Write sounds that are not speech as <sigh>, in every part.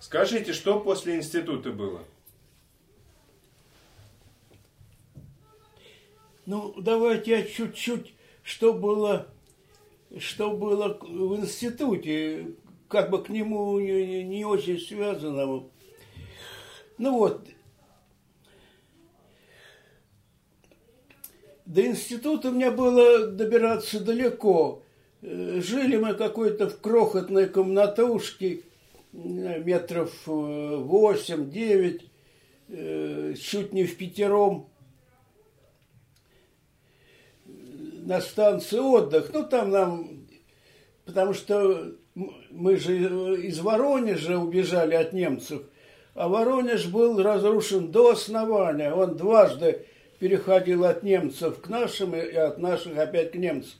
Скажите, что после института было? Ну, давайте я чуть-чуть, что было, что было в институте, как бы к нему не, не очень связано. Ну вот, до института у меня было добираться далеко. Э, жили мы какой-то в крохотной комнатушке, метров э, восемь-девять, э, чуть не в пятером. На станции отдых. Ну, там нам... Потому что мы же из Воронежа убежали от немцев. А Воронеж был разрушен до основания. Он дважды переходил от немцев к нашим и от наших опять к немцам.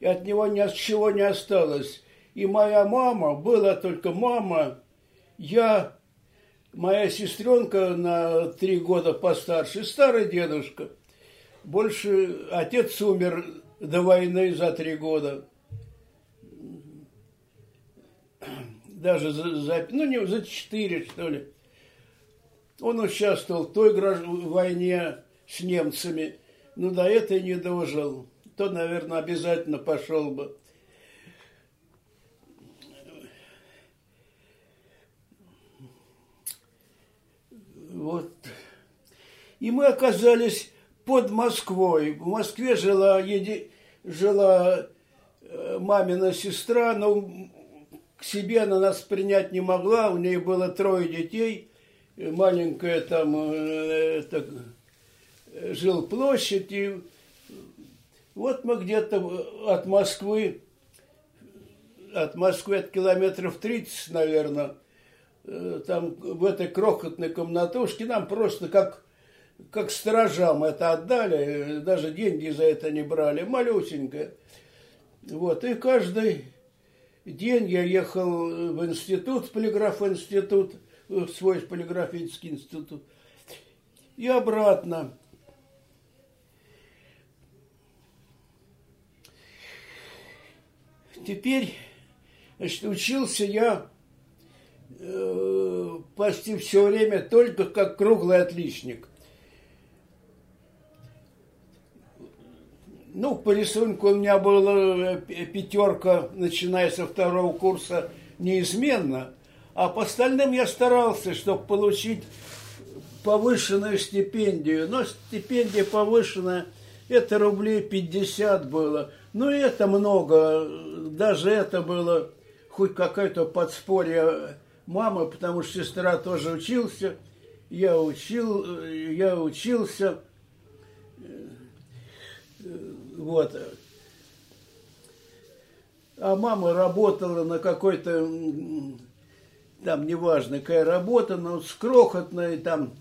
И от него ни от чего не осталось. И моя мама, была только мама, я, моя сестренка на три года постарше, старый дедушка. Больше отец умер до войны за три года. Даже за, за ну не за четыре, что ли. Он участвовал в той войне с немцами, но до этой не дожил. То, наверное, обязательно пошел бы. Вот. И мы оказались под Москвой. В Москве жила, еди... жила э, мамина сестра, но к себе она нас принять не могла. У нее было трое детей. Маленькая там э, это, жил площадь. И вот мы где-то от Москвы, от Москвы от километров 30, наверное, Э, там в этой крохотной комнатушке нам просто как, как сторожам это отдали, даже деньги за это не брали, малюсенькое. Вот, и каждый день я ехал в институт, в полиграф-институт, в свой полиграфический институт, и обратно. Теперь, значит, учился я э, почти все время только как круглый отличник. Ну, по рисунку у меня была э, пятерка, начиная со второго курса, неизменно. А по остальным я старался, чтобы получить повышенную стипендию. Но стипендия повышенная, это рублей 50 было. Ну, это много. Даже это было хоть какое-то подспорье мама, потому что сестра тоже учился, я учил, я учился, вот. А мама работала на какой-то, там, неважно, какая работа, но с крохотной, там,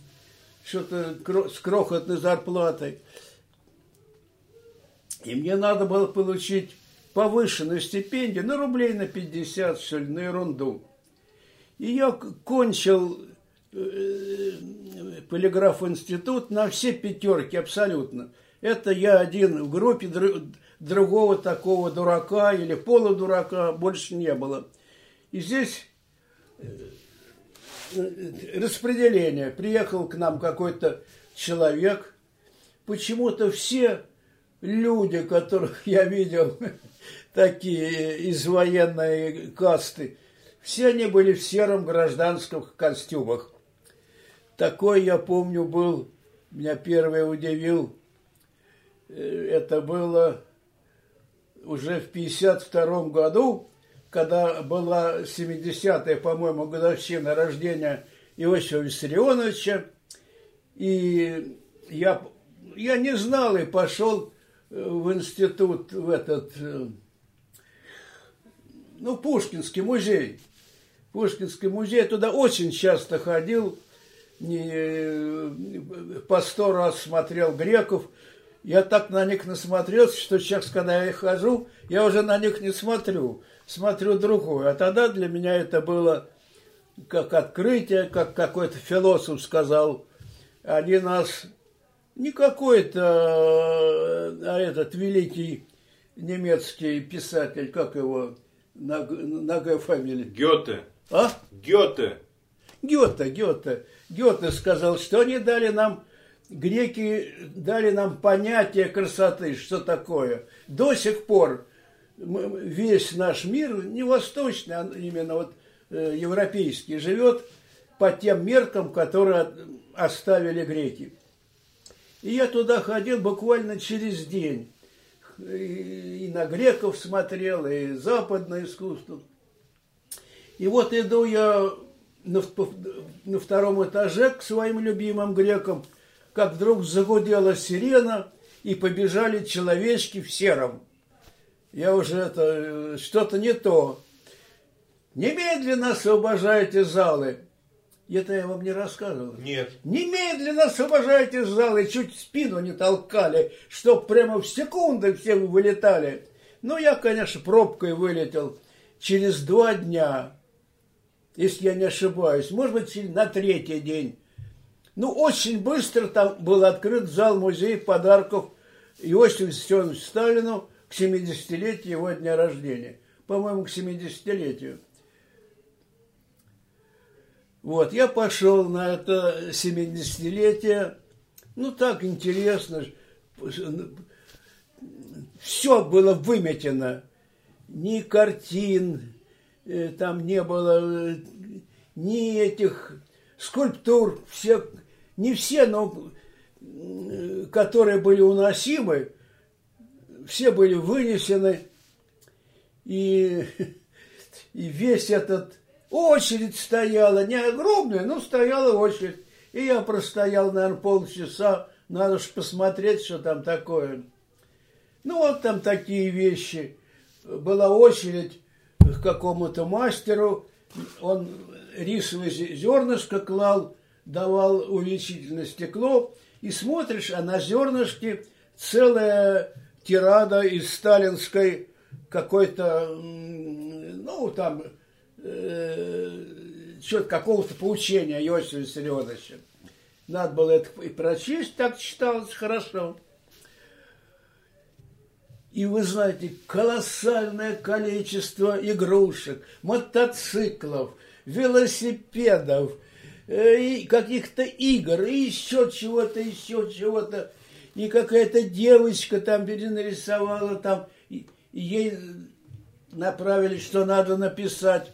что-то с крохотной зарплатой. И мне надо было получить повышенную стипендию, ну, рублей на 50, что ли, на ерунду. И я кончил э, полиграф-институт на все пятерки абсолютно. Это я один в группе, другого такого дурака или полудурака больше не было. И здесь э, распределение. Приехал к нам какой-то человек. Почему-то все люди, которых <laughs> я видел, <laughs> такие из военной касты, все они были в сером гражданских костюмах. Такой, я помню, был, меня первый удивил, э, это было уже в 52 году, когда была 70-я, по-моему, годовщина рождения Иосифа Виссарионовича, и я, я не знал и пошел э, в институт, в этот, э, ну, Пушкинский музей – Пушкинский музей, туда очень часто ходил, не, по сто раз смотрел греков. Я так на них насмотрелся, что сейчас, когда я хожу, я уже на них не смотрю, смотрю другое. А тогда для меня это было как открытие, как какой-то философ сказал. Они нас не какой-то, а этот великий немецкий писатель, как его, на, на фамилия? Гёте. А? Гёте. Гёте, Гёте. Гёте сказал, что они дали нам, греки дали нам понятие красоты, что такое. До сих пор весь наш мир, не восточный, а именно вот э, европейский, живет по тем меркам, которые оставили греки. И я туда ходил буквально через день. И, на греков смотрел, и западное искусство. И вот иду я на, на втором этаже к своим любимым грекам, как вдруг загудела сирена, и побежали человечки в сером. Я уже это, что-то не то. Немедленно освобождайте залы. Это я вам не рассказывал. Нет. Немедленно освобождайте залы, чуть спину не толкали, чтоб прямо в секунды все вылетали. Ну, я, конечно, пробкой вылетел через два дня, если я не ошибаюсь, может быть, на третий день. Ну, очень быстро там был открыт зал музея подарков Иосифу Виссарионовичу Сталину к 70-летию его дня рождения. По-моему, к 70-летию. Вот, я пошел на это 70-летие. Ну, так интересно. Все было выметено. Ни картин, там не было э, ни этих скульптур, все, не все, но э, которые были уносимы, все были вынесены. И, <laughs> и весь этот Очередь стояла, не огромная, но стояла очередь. И я простоял, наверное, полчаса, надо же посмотреть, что там такое. Ну, вот там такие вещи. Была очередь к какому-то мастеру, он рисовое зернышко клал, давал увеличительное стекло, и смотришь, а на зернышке целая тирада из сталинской какой-то, ну, там, э, что-то какого-то поучения Иосифа Виссарионовича. Надо было это и прочесть, так читалось хорошо. И вы знаете, колоссальное количество игрушек, мотоциклов, велосипедов, э, каких-то игр, и еще чего-то, еще чего-то. И какая-то девочка там перенарисовала, там, ей направили, что надо написать.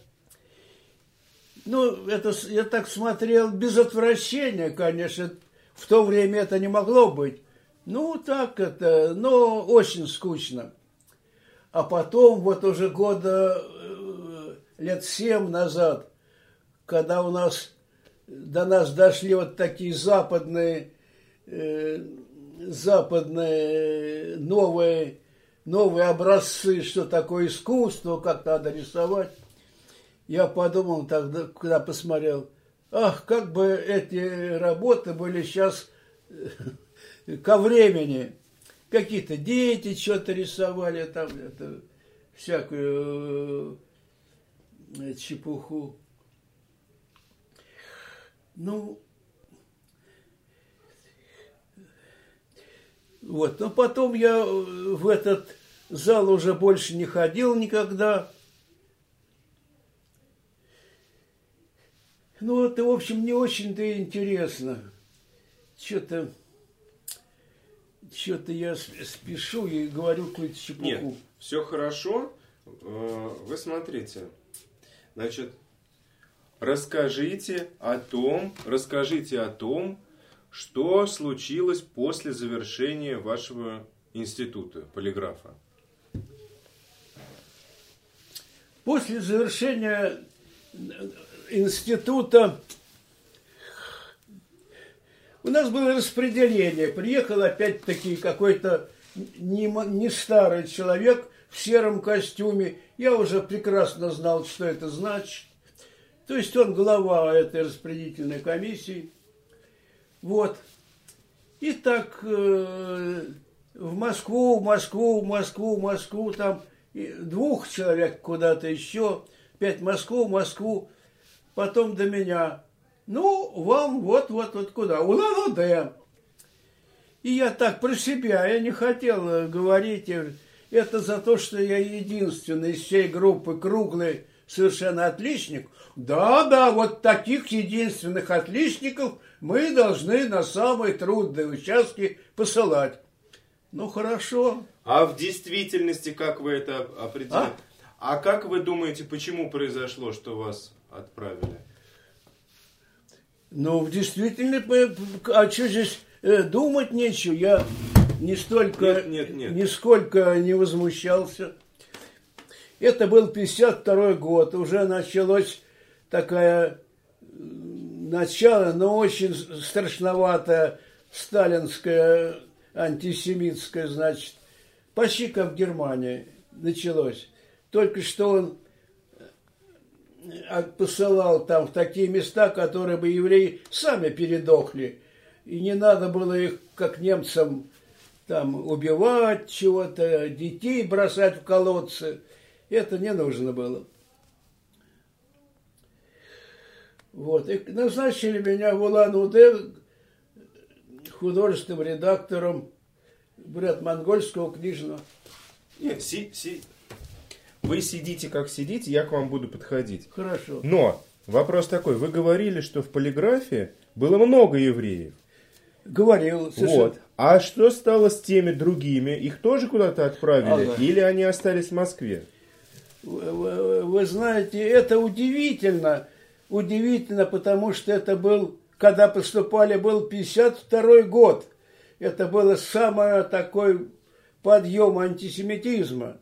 Ну, это я так смотрел без отвращения, конечно. В то время это не могло быть. Ну, так это, но очень скучно. А потом, вот уже года э, лет семь назад, когда у нас до нас дошли вот такие западные, э, западные новые, новые образцы, что такое искусство, как надо рисовать я подумал тогда, когда посмотрел, ах, как бы эти работы были сейчас э, ко времени. Какие-то дети что-то рисовали, там это, всякую э, чепуху. Ну, вот, но потом я в этот зал уже больше не ходил никогда. Ну, это, в общем, не очень-то интересно. Что-то что-то я спешу и говорю какую-то чепуху. Нет, все хорошо. Э, вы смотрите. Значит, расскажите о том, расскажите о том, что случилось после завершения вашего института полиграфа. После завершения института у нас было распределение. Приехал опять-таки какой-то не, не старый человек в сером костюме. Я уже прекрасно знал, что это значит. То есть он глава этой распределительной комиссии. Вот. И так э, в Москву, в Москву, в Москву, в Москву, там двух человек куда-то еще, опять Москву, Москву потом до меня. Ну, вам вот-вот вот куда? Улан-Удэ. И я так про себя, я не хотел э, говорить. Это за то, что я единственный из всей группы круглый, совершенно отличник. Да, да, вот таких единственных отличников мы должны на самые трудные участки посылать. Ну, хорошо. А в действительности как вы это определили? А? а как вы думаете, почему произошло, что вас отправили? Ну, в действительности, а что здесь э, думать нечего? Я не столько, нет, нет, нет. нисколько не возмущался. Это был 52 год, уже началось такая начало, но очень страшноватое сталинское антисемитское, значит, почти как в Германии началось. Только что он посылал там в такие места, которые бы евреи сами передохли. И не надо было их, как немцам, там убивать чего-то, детей бросать в колодцы. Это не нужно было. Вот. И назначили меня в Улан-Удэ художественным редактором брат монгольского книжного. Нет, си, си... Вы сидите, как сидите, я к вам буду подходить. Хорошо. Но вопрос такой. Вы говорили, что в полиграфии было много евреев. Говорил. Совершенно. Вот. А что стало с теми другими? Их тоже куда-то отправили? Ага. Или они остались в Москве? Вы, вы, вы знаете, это удивительно. Удивительно, потому что это был, когда поступали, был 52 год. Это было самое такой подъем антисемитизма.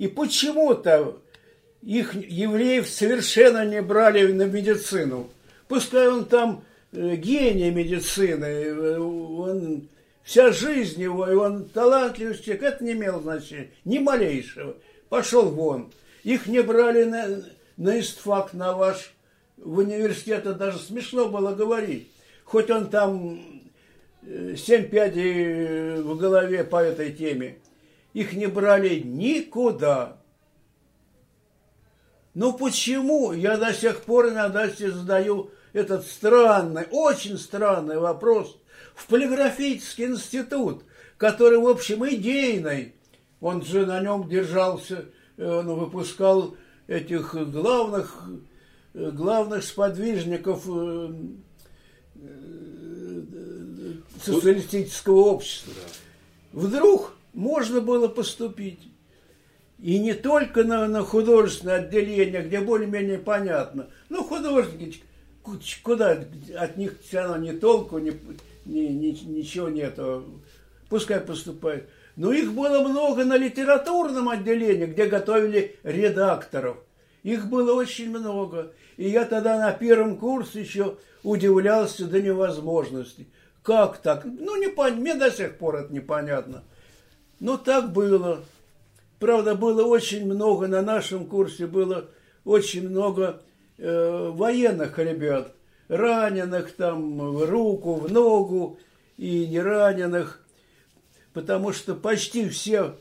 И почему-то их евреев совершенно не брали на медицину. Пускай он там э, гений медицины, э, он, вся жизнь его, и он талантливый человек, это не имело значения, ни малейшего. Пошел вон. Их не брали на, на истфак, на ваш в университет, даже смешно было говорить. Хоть он там э, семь пядей в голове по этой теме. Их не брали никуда. Ну почему? Я до сих пор иногда себе задаю этот странный, очень странный вопрос в полиграфический институт, который, в общем, идейный. Он же на нем держался, э, он выпускал этих главных, э, главных сподвижников э, социалистического общества. Вдруг можно было поступить. И не только на, на художественное отделение, где более-менее понятно. Ну, художники, куда от них все равно ни толку, ни, ни, ни, ничего нету. Пускай поступают. Но их было много на литературном отделении, где готовили редакторов. Их было очень много. И я тогда на первом курсе еще удивлялся до невозможности. Как так? Ну, не пон... мне до сих пор это непонятно. Ну, так было. Правда, было очень много, на нашем курсе было очень много э, военных ребят. Раненых там в руку, в ногу и не раненых. Потому что почти все,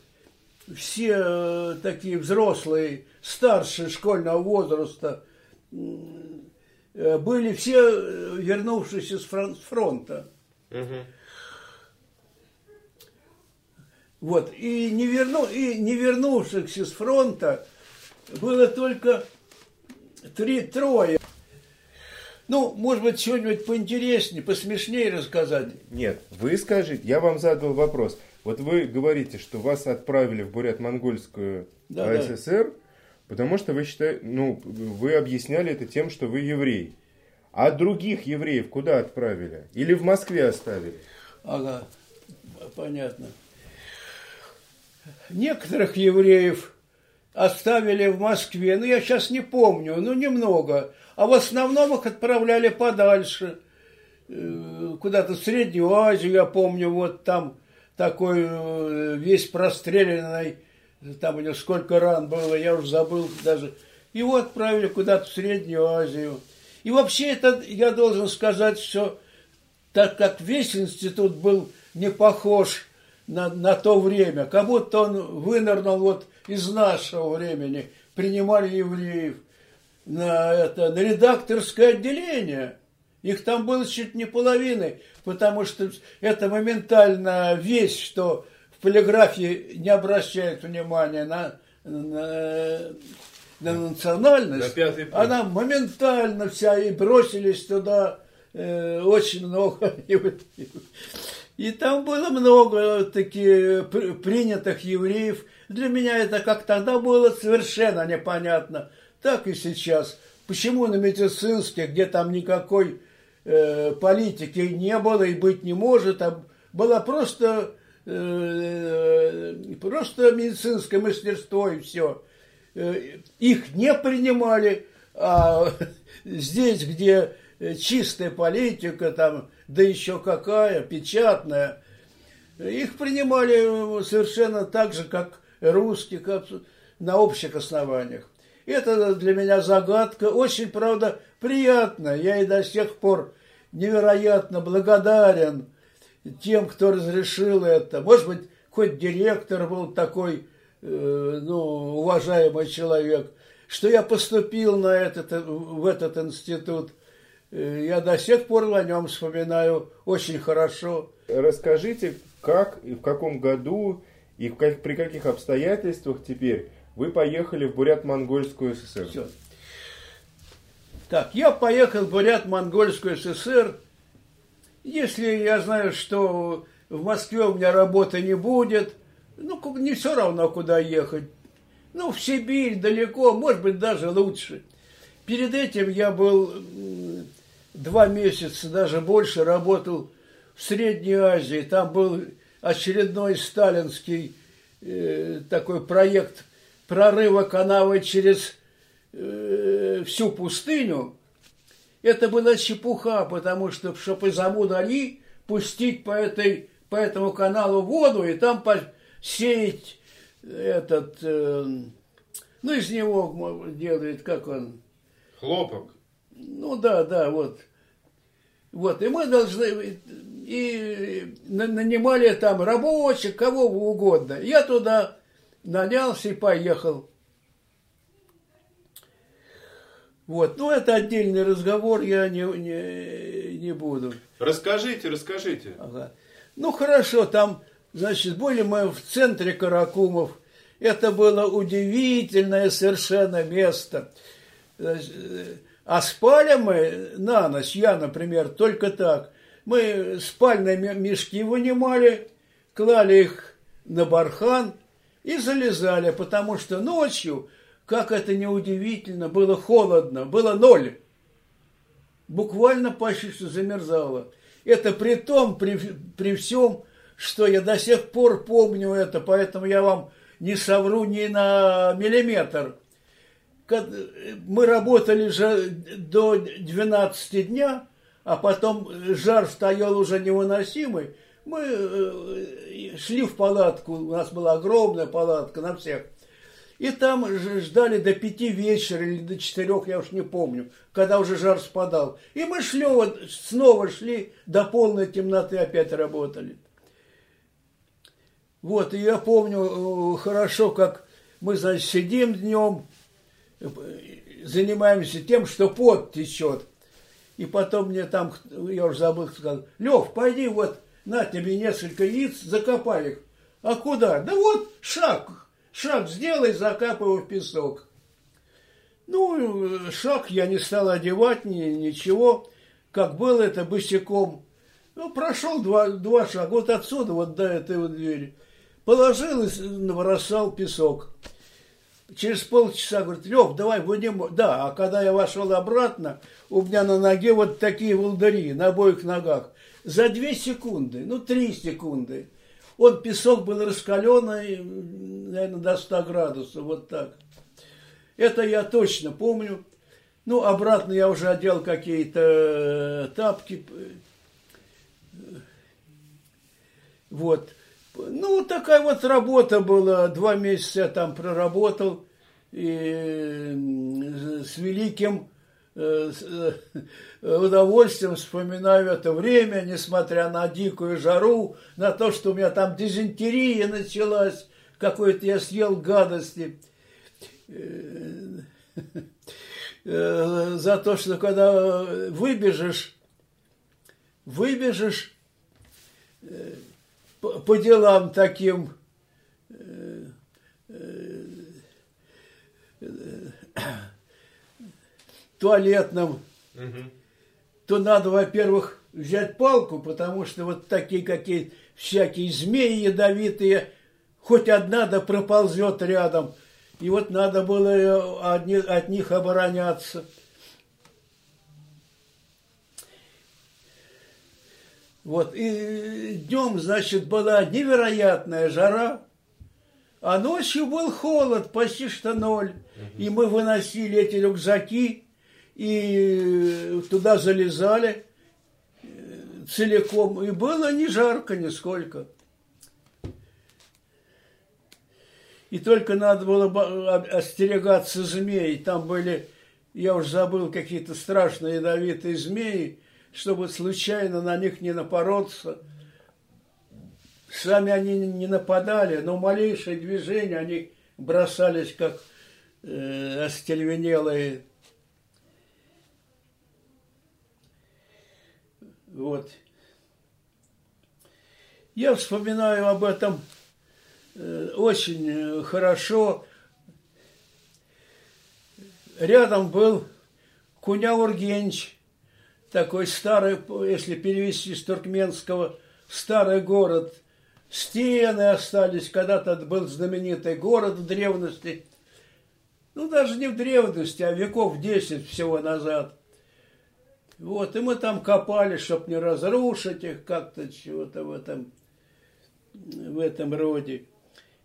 все э, такие взрослые, старше школьного возраста, э, были все э, вернувшиеся с фронта. Угу. Вот. И не, верну, и не вернувшихся с фронта было только три-трое. Ну, может быть, что-нибудь поинтереснее, посмешнее рассказать. Нет, вы скажите, я вам задал вопрос. Вот вы говорите, что вас отправили в Бурят-Монгольскую да, АССР, да. потому что вы считаете, ну, вы объясняли это тем, что вы еврей. А других евреев куда отправили? Или в Москве оставили? Ага, понятно некоторых евреев оставили в Москве, ну я сейчас не помню, ну немного, а в основном их отправляли подальше, э, куда-то в Среднюю Азию, я помню, вот там такой э, весь простреленный, там у него сколько ран было, я уже забыл даже. Его отправили куда-то в Среднюю Азию. И вообще это, я должен сказать, что так как весь институт был не похож на, на то время, как будто он вынырнул вот из нашего времени, принимали евреев на, это, на редакторское отделение. Их там было чуть не половины, потому что это моментально весь, что в полиграфии не обращает внимания на, на на национальность, она моментально вся, и бросились туда э, очень много. <laughs> И там было много таких принятых евреев. Для меня это как тогда было совершенно непонятно, так и сейчас. Почему на медицинских, где там никакой э, политики не было и быть не может, а было просто, э, просто медицинское мастерство и все. Э, их не принимали, а <laughs> здесь, где чистая политика, там, да еще какая, печатная, их принимали совершенно так же, как русских, на общих основаниях. Это для меня загадка, очень, правда, приятно. Я и до сих пор невероятно благодарен тем, кто разрешил это. Может быть, хоть директор был такой, э, ну, уважаемый человек, что я поступил на этот, в этот институт. Э, я до сих пор о нем вспоминаю очень хорошо. Расскажите, как и в каком году и в как, при каких обстоятельствах теперь вы поехали в Бурят-Монгольскую ССР? Все. Так, я поехал в Бурят-Монгольскую ССР если я знаю, что в Москве у меня работы не будет, ну, не все равно, куда ехать. Ну, в Сибирь далеко, может быть, даже лучше. Перед этим я был два месяца, даже больше, работал в Средней Азии. Там был очередной сталинский э, такой проект прорыва канавы через э, всю пустыню. Это была чепуха, потому что, чтобы из Амуд-Али пустить по, этой, по этому каналу воду и там посеять этот, э, ну, из него делает, как он? Хлопок. Ну, да, да, вот. Вот, и мы должны, и нанимали там рабочих, кого угодно. Я туда нанялся и поехал. Вот, ну это отдельный разговор, я не, не, не буду. Расскажите, расскажите. Ага. Ну хорошо, там, значит, были мы в центре Каракумов. Это было удивительное совершенно место. А спали мы на ночь, я, например, только так. Мы спальные мешки вынимали, клали их на бархан и залезали, потому что ночью как это неудивительно, было холодно, было ноль. Буквально почти что замерзало. Это при том, при, при всем, что я до сих пор помню это, поэтому я вам не совру ни на миллиметр. Мы работали же до 12 дня, а потом жар стоял уже невыносимый. Мы э, шли в палатку, у нас была огромная палатка на всех – и там ждали до пяти вечера или до четырех, я уж не помню, когда уже жар спадал. И мы шли, вот, снова шли, до полной темноты опять работали. Вот, и я помню э, хорошо, как мы, значит, сидим днем, занимаемся тем, что пот течет. И потом мне там, я уже забыл, сказал, Лев, пойди вот, на тебе несколько яиц, закопай их. А куда? Да вот шаг, Шаг сделай, закапывай в песок. Ну, шаг я не стал одевать, ни, ничего. Как было это босиком. Ну, прошел два, два шага, вот отсюда, вот до этой вот двери. Положил и набросал песок. Через полчаса говорит, Лев, давай будем. Да, а когда я вошел обратно, у меня на ноге вот такие волдыри, на обоих ногах. За две секунды, ну, три секунды он песок был раскаленный, наверное, до 100 градусов, вот так. Это я точно помню. Ну, обратно я уже одел какие-то э, тапки. Вот. Ну, такая вот работа была. Два месяца я там проработал. И с великим Э, э, удовольствием вспоминаю это время, несмотря на дикую жару, на то, что у меня там дизентерия началась, какой-то я съел гадости. Э, за то, что когда выбежишь, выбежишь по делам таким, туалетном, угу. то надо, во-первых, взять палку, потому что вот такие какие всякие змеи ядовитые, хоть одна да проползет рядом. И вот надо было от них обороняться. Вот, и днем, значит, была невероятная жара, а ночью был холод, почти что ноль. И мы выносили эти рюкзаки, и туда залезали э, целиком. И было не жарко нисколько. И только надо было остерегаться змей. Там были, я уже забыл, какие-то страшные ядовитые змеи, чтобы случайно на них не напороться. Сами они не нападали, но малейшее движение они бросались, как э, остервенелые Вот. Я вспоминаю об этом э, очень э, хорошо. Рядом был Куняур Генч, такой старый, если перевести с туркменского, старый город. Стены остались, когда-то был знаменитый город в древности. Ну, даже не в древности, а веков 10 всего назад. Вот, и мы там копали, чтобы не разрушить их как-то, чего-то в этом, в этом роде.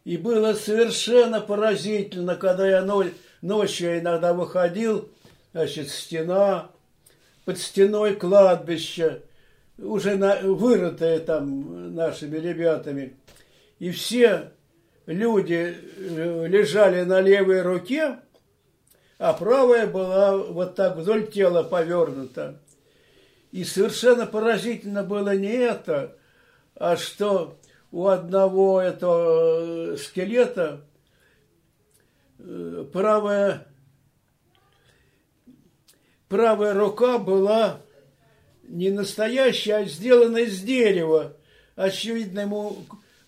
И было совершенно поразительно, когда я ночью иногда выходил, значит, стена, под стеной кладбище, уже на, вырытое там нашими ребятами. И все люди э, лежали на левой руке, а правая была вот так вдоль тела повернута. И совершенно поразительно было не это, а что у одного этого э, скелета э, правая, правая рука была не настоящая, а сделана из дерева. Очевидно, ему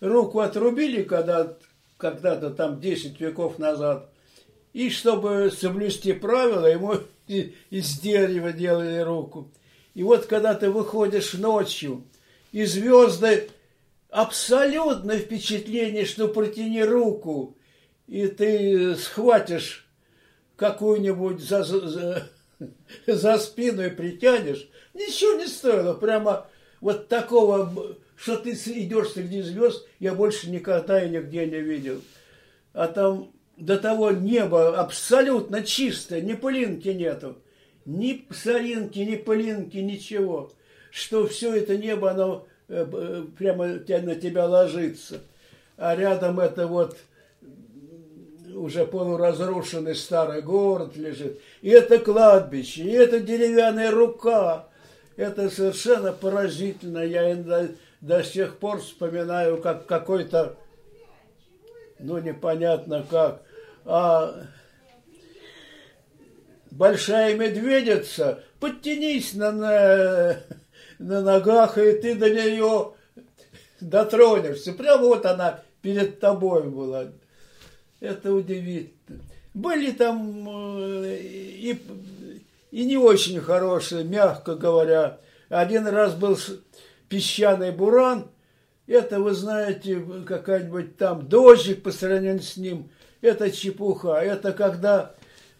руку отрубили когда, когда-то там 10 веков назад. И чтобы соблюсти правила, ему <laughs> из дерева делали руку. И вот когда ты выходишь ночью, и звезды абсолютно впечатление, что протяни руку, и ты схватишь какую-нибудь за, за, <laughs> за спину и притянешь, ничего не стоило. Прямо вот такого, что ты идешь среди звезд, я больше никогда и нигде не видел. А там до того небо абсолютно чистое, ни пылинки нету ни соринки, ни пылинки, ничего. Что все это небо, оно э, э, прямо на тебя ложится. А рядом это вот уже полуразрушенный старый город лежит. И это кладбище, и это деревянная рука. Это совершенно поразительно. Я до, до сих пор вспоминаю, как какой-то, ну, непонятно как, а большая медведица, подтянись на, на, на ногах, и ты до нее дотронешься. Прямо вот она перед тобой была. Это удивительно. Были там э, и, и не очень хорошие, мягко говоря. Один раз был песчаный буран. Это, вы знаете, какая-нибудь там дождик по сравнению с ним. Это чепуха. Это когда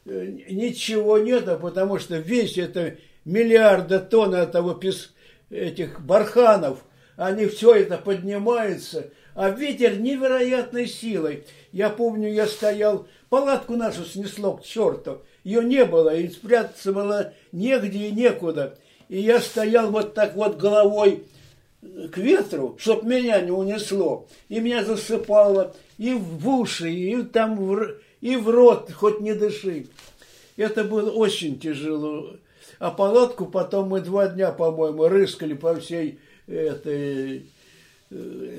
Э, ничего нет, потому что весь это миллиарды тонн этого пес, этих барханов, они все это поднимаются, а ветер невероятной силой. Я помню, я стоял, палатку нашу снесло к черту, ее не было, и спрятаться было негде и некуда. И я стоял вот так вот головой к ветру, чтоб меня не унесло. И меня засыпало и в уши, и там в, и в рот хоть не дыши. Это было очень тяжело. А палатку потом мы два дня, по-моему, рыскали по всей этой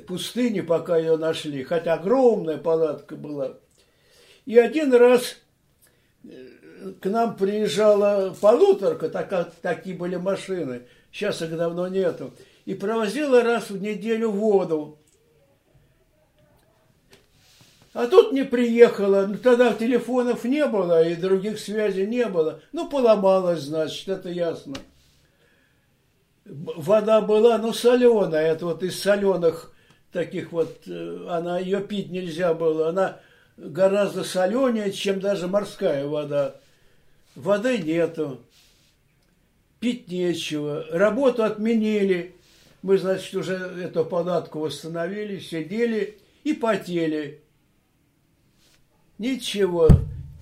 пустыне, пока ее нашли. Хотя огромная палатка была. И один раз э, к нам приезжала полуторка, так, такие были машины, сейчас их давно нету, и провозила раз в неделю воду. А тут не приехала, ну, тогда телефонов не было, и других связей не было. Ну, поломалась, значит, это ясно. Вода была, ну, соленая, это вот из соленых таких вот, э, она, ее пить нельзя было, она гораздо соленее, чем даже морская вода. Воды нету, пить нечего, работу отменили. Мы, значит, уже эту палатку восстановили, сидели и потели. Ничего.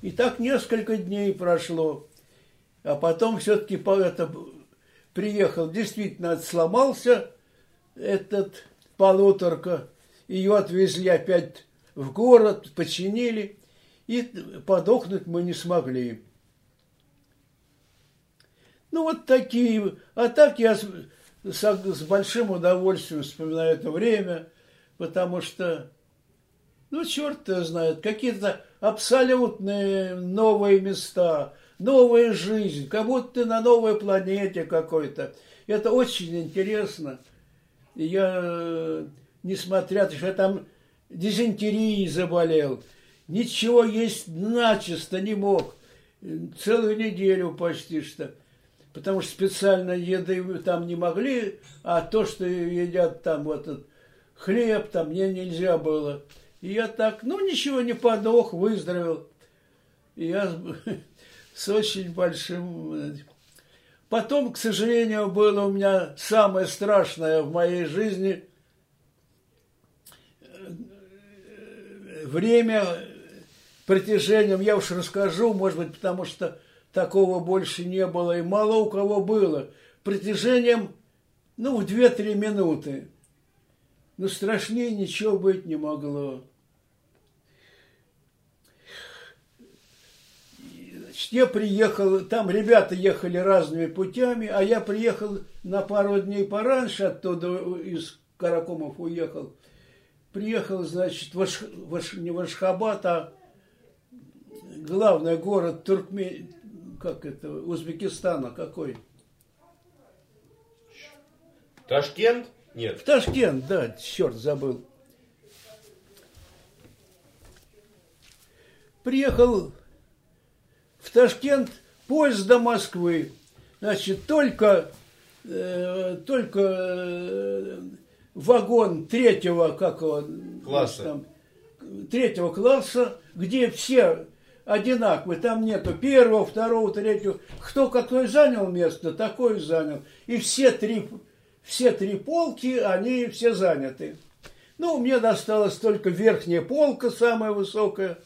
И так несколько дней прошло. А потом все-таки это, приехал, действительно сломался этот полуторка. Ее отвезли опять в город, починили. И подохнуть мы не смогли. Ну, вот такие. А так я с, с, большим удовольствием вспоминаю это время, потому что, ну, черт знает, какие-то абсолютные новые места, новая жизнь, как будто ты на новой планете какой-то. Это очень интересно. Я, несмотря на то, что я там дизентерией заболел, ничего есть начисто не мог. Целую неделю почти что. Потому что специально еды там не могли, а то, что едят там вот этот хлеб, там мне нельзя было. И я так, ну ничего, не подох, выздоровел. И я <laughs> с очень большим... Потом, к сожалению, было у меня самое страшное в моей жизни время протяжением, я уж расскажу, может быть, потому что такого больше не было, и мало у кого было, протяжением, ну, в 2-3 минуты. Но страшнее ничего быть не могло. Я приехал, там ребята ехали разными путями, а я приехал на пару дней пораньше оттуда, из Каракумов уехал. Приехал, значит, в Аш, в Аш, не в Ашхабад, а главный город Туркмен, как это, Узбекистана какой? Ташкент? Нет. В Ташкент, да, черт забыл. Приехал в Ташкент поезд до Москвы. Значит, только, э, только э, вагон третьего, как он, класса. Там, третьего класса, где все одинаковые. Там нету первого, второго, третьего. Кто какой занял место, такой занял. И все три все три полки, они все заняты. Ну, мне досталась только верхняя полка, самая высокая.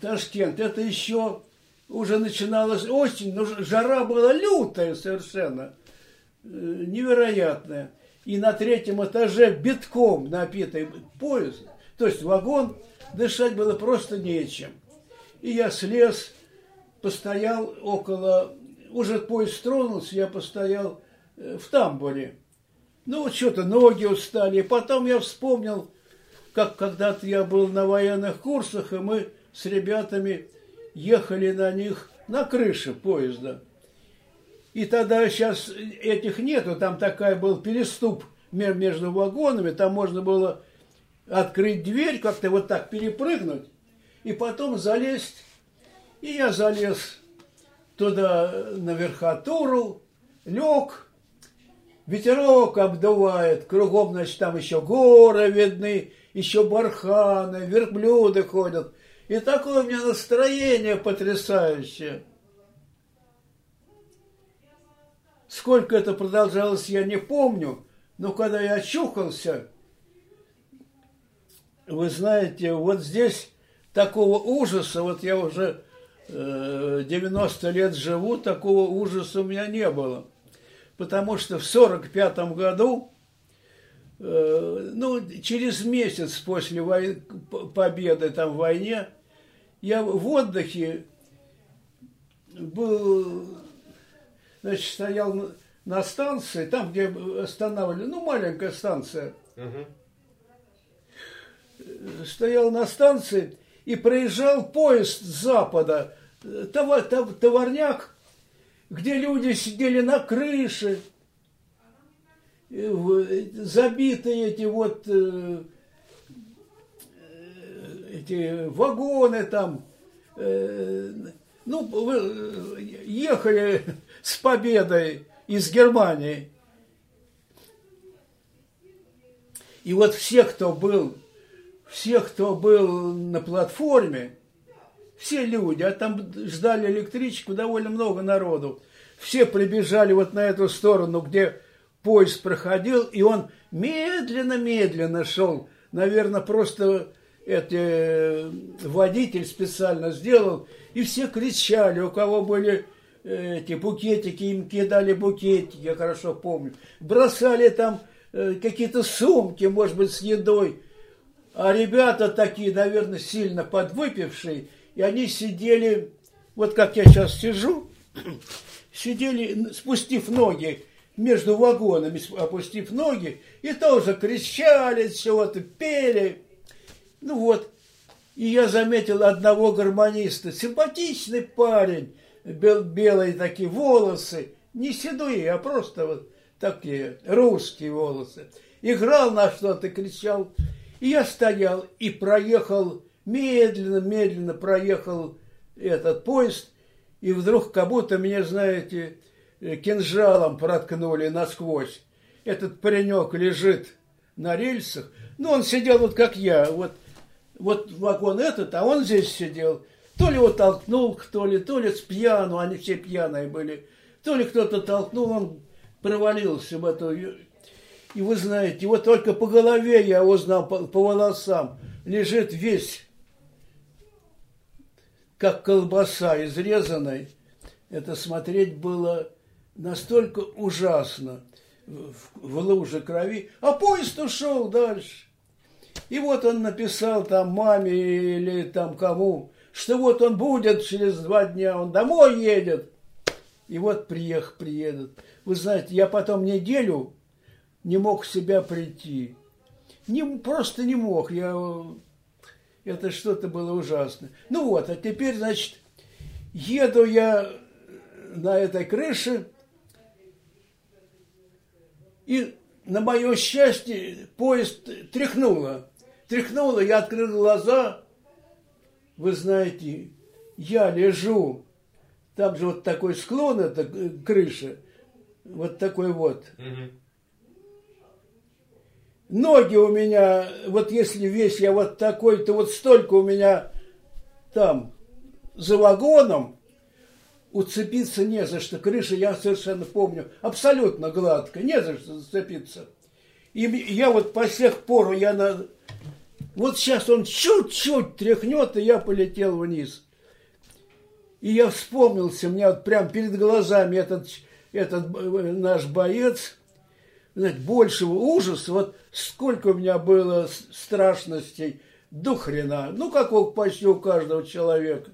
Ташкент. Это еще уже начиналась осень, но жара была лютая совершенно, э, невероятная. И на третьем этаже битком напитый поезд, то есть вагон, дышать было просто нечем. И я слез, постоял около, уже поезд тронулся, я постоял в тамбуре. Ну, что-то ноги устали. Потом я вспомнил, как когда-то я был на военных курсах, и мы с ребятами ехали на них на крыше поезда. И тогда сейчас этих нету, там такая был переступ между вагонами, там можно было открыть дверь, как-то вот так перепрыгнуть, и потом залезть. И я залез туда на верхотуру, лег, Ветерок обдувает, кругом, значит, там еще горы видны, еще барханы, верблюды ходят. И такое у меня настроение потрясающее. Сколько это продолжалось, я не помню, но когда я очухался, вы знаете, вот здесь такого ужаса, вот я уже э, 90 лет живу, такого ужаса у меня не было потому что в 1945 году, э, ну, через месяц после вой... победы там в войне, я в отдыхе был, значит, стоял на станции, там, где останавливали, ну, маленькая станция. Угу. Стоял на станции и проезжал поезд с запада, товар, товарняк, где люди сидели на крыше, забитые эти вот э, эти вагоны там, э, ну, вы ехали с победой из Германии. И вот все, кто был, все, кто был на платформе, все люди, а там ждали электричку довольно много народу, все прибежали вот на эту сторону, где поезд проходил, и он медленно-медленно шел. Наверное, просто это э, водитель специально сделал, и все кричали, у кого были э, эти букетики, им кидали букетики, я хорошо помню. Бросали там э, какие-то сумки, может быть, с едой. А ребята такие, наверное, сильно подвыпившие, и они сидели, вот как я сейчас сижу, <clears throat> сидели, спустив ноги между вагонами, опустив ноги, и тоже кричали, чего-то пели. Ну вот, и я заметил одного гармониста, симпатичный парень, бел, белые такие волосы, не седые, а просто вот такие русские волосы. Играл на что-то, кричал. И я стоял и проехал, медленно, медленно проехал этот поезд, и вдруг как будто меня, знаете, кинжалом проткнули насквозь. Этот паренек лежит на рельсах, ну, он сидел вот как я, вот вот вагон этот, а он здесь сидел. То ли его толкнул кто ли, то ли с пьяну, они все пьяные были. То ли кто-то толкнул, он провалился в эту... И вы знаете, вот только по голове я узнал, по, по волосам, лежит весь, как колбаса изрезанной. Это смотреть было настолько ужасно в, в луже крови. А поезд ушел дальше. И вот он написал там маме или там кому, что вот он будет через два дня, он домой едет. И вот приех, приедут. Вы знаете, я потом неделю не мог в себя прийти. Не, просто не мог. Я, это что-то было ужасно. Ну вот, а теперь, значит, еду я на этой крыше, и на мое счастье поезд тряхнуло тряхнуло, я открыл глаза. Вы знаете, я лежу, там же вот такой склон, это крыша, вот такой вот. Ноги у меня, вот если весь я вот такой, то вот столько у меня там за вагоном, уцепиться не за что. Крыша, я совершенно помню, абсолютно гладкая, не за что зацепиться. И я вот по сих пор, я на вот сейчас он чуть-чуть тряхнет, и я полетел вниз. И я вспомнился, у меня вот прям перед глазами этот, этот э, наш боец, знаете, большего ужаса, вот сколько у меня было страшностей, до хрена, ну, как почти у каждого человека.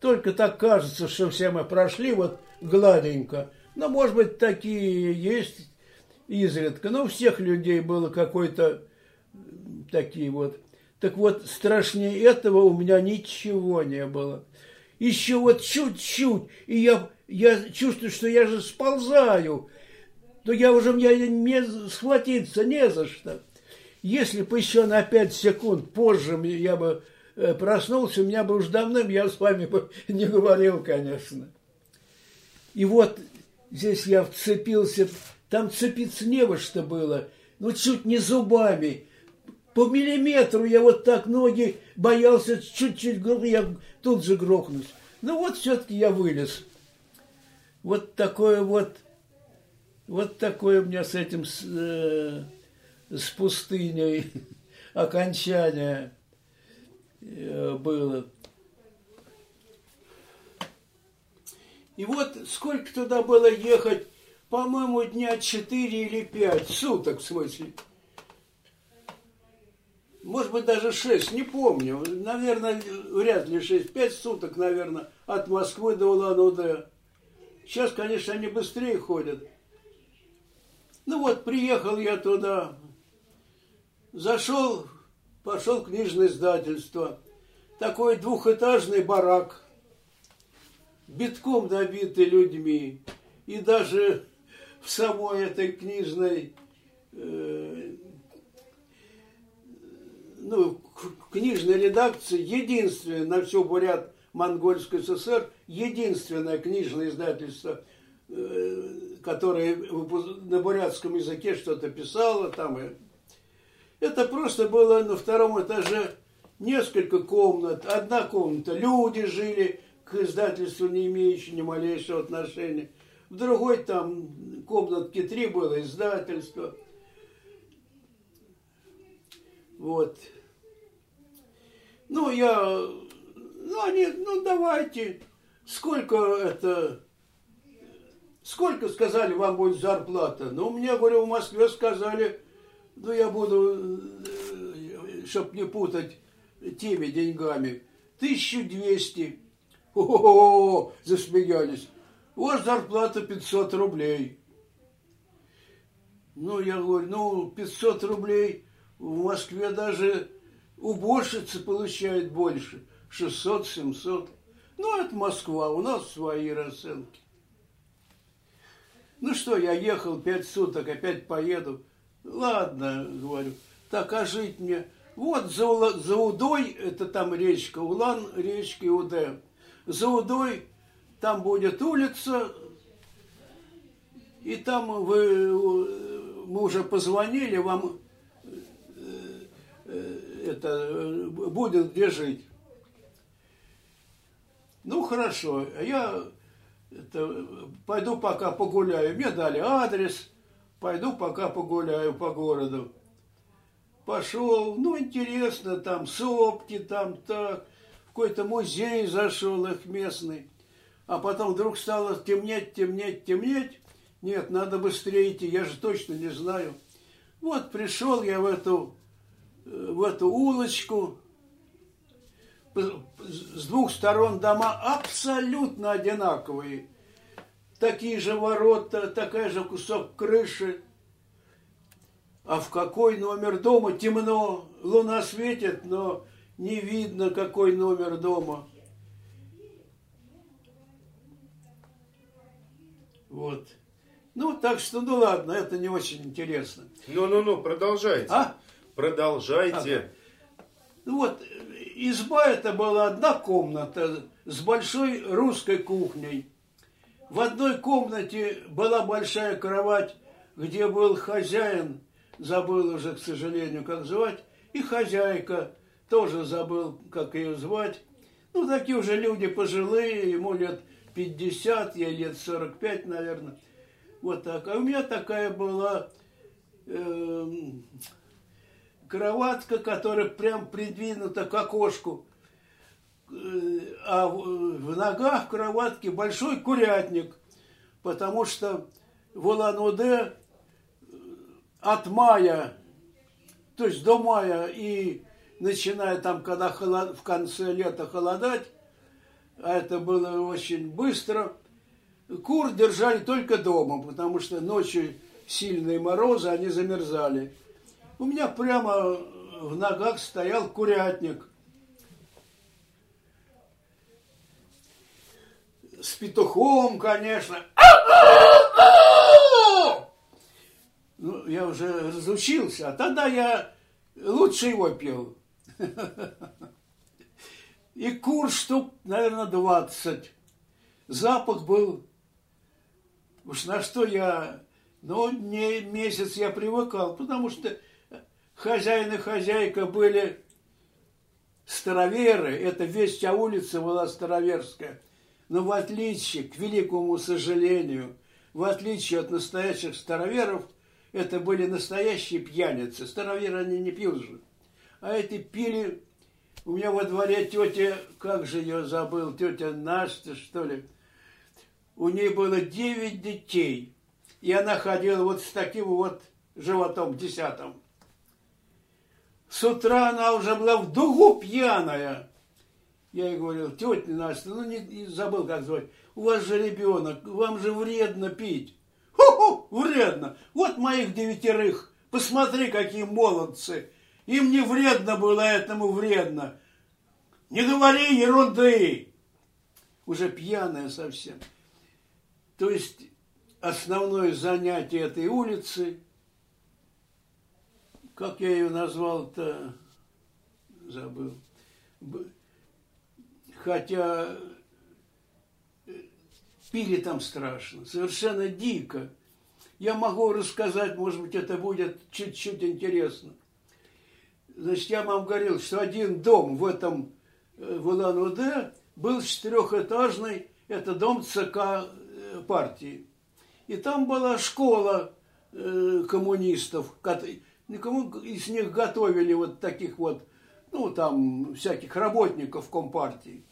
Только так кажется, что все мы прошли вот гладенько. Но, может быть, такие есть изредка. Но у всех людей было какой-то такие вот так вот, страшнее этого у меня ничего не было. Еще вот чуть-чуть, и я, я чувствую, что я же сползаю. То я уже, мне не схватиться не за что. Если бы еще на пять секунд позже я бы э, проснулся, у меня бы уж давным, я с вами бы <laughs> не говорил, конечно. И вот здесь я вцепился, там цепиться не во что было, ну чуть не зубами по миллиметру я вот так ноги боялся чуть-чуть, я тут же грохнусь. Ну вот все-таки я вылез. Вот такое вот, вот такое у меня с этим, с, э, с пустыней <laughs> окончание э, было. И вот сколько туда было ехать, по-моему, дня четыре или пять, суток в смысле может быть, даже 6, не помню. Наверное, вряд ли 6, 5 суток, наверное, от Москвы до Улан-Удэ. Сейчас, конечно, они быстрее ходят. Ну вот, приехал я туда, зашел, пошел в книжное издательство. Такой двухэтажный барак, битком набитый людьми. И даже в самой этой книжной э, ну, книжной редакции, единственное на всю Бурят Монгольской ССР, единственное книжное издательство, э, которое на бурятском языке что-то писало там. Это просто было на втором этаже несколько комнат, одна комната, люди жили к издательству, не имеющие ни малейшего отношения. В другой там комнатке три было издательство. Вот. Ну, я, ну, они, ну, давайте, сколько это, сколько сказали, вам будет зарплата? Ну, мне, говорю, в Москве сказали, ну, я буду, э, чтобы не путать теми деньгами, 1200. О, засмеялись. Вас зарплата 500 рублей. Ну, я говорю, ну, 500 рублей в Москве даже уборщицы получают больше. 600-700. Ну, это Москва, у нас свои расценки. Ну что, я ехал пять суток, опять поеду. Ладно, говорю, так а жить мне... Вот за, за Удой, это там речка, Улан, речки Уде. За Удой там будет улица, и там вы, мы уже позвонили, вам э, это будет где жить. Ну хорошо, я это, пойду пока погуляю. Мне дали адрес, пойду пока погуляю по городу пошел, ну, интересно, там сопки, там так, в какой-то музей зашел их местный. А потом вдруг стало темнеть, темнеть, темнеть. Нет, надо быстрее идти, я же точно не знаю. Вот пришел я в эту, в эту улочку, с двух сторон дома абсолютно одинаковые. Такие же ворота, такая же кусок крыши – а в какой номер дома темно, луна светит, но не видно, какой номер дома. Вот. Ну, так что, ну ладно, это не очень интересно. Ну-ну-ну, продолжайте. А? Продолжайте. Ага. Ну вот, изба это была одна комната с большой русской кухней. В одной комнате была большая кровать, где был хозяин забыл уже, к сожалению, как звать, и хозяйка, тоже забыл, как ее звать. Ну, такие уже люди пожилые, ему лет 50, я лет 45, наверное. Вот так. А у меня такая была э, кроватка, которая прям придвинута к окошку. Э, а в, ногах кроватки большой курятник, потому что в Улан-Удэ от мая, то есть до мая и начиная там, когда холод, в конце лета холодать, а это было очень быстро, кур держали только дома, потому что ночью сильные морозы, они замерзали. У меня прямо в ногах стоял курятник. С петухом, конечно. ну, я уже разучился, а тогда я лучше его пел. И кур штук, наверное, 20. Запах был, уж на что я, ну, не месяц я привыкал, потому что хозяин и хозяйка были староверы, это весь вся улица была староверская. Но в отличие, к великому сожалению, в отличие от настоящих староверов, это были настоящие пьяницы. Староверы они не пьют же. А эти пили... У меня во дворе тетя, как же ее забыл, тетя Настя, что ли. У ней было девять детей. И она ходила вот с таким вот животом десятым. С утра она уже была в дугу пьяная. Я ей говорил, тетя Настя, ну не, не забыл, как звать. У вас же ребенок, вам же вредно пить. Ху-ху, вредно. Вот моих девятерых. Посмотри, какие молодцы. Им не вредно было, этому вредно. Не говори ерунды. Уже пьяная совсем. То есть основное занятие этой улицы, как я ее назвал-то, забыл. Хотя э, пили там страшно, совершенно дико. Я могу рассказать, может быть, это будет чуть-чуть интересно. Значит, я вам говорил, что один дом в этом, э, в Улан-Удэ был четырехэтажный, это дом ЦК э, партии. И там была школа коммунистов, никому из них готовили вот таких вот, ну, там, всяких работников Компартии.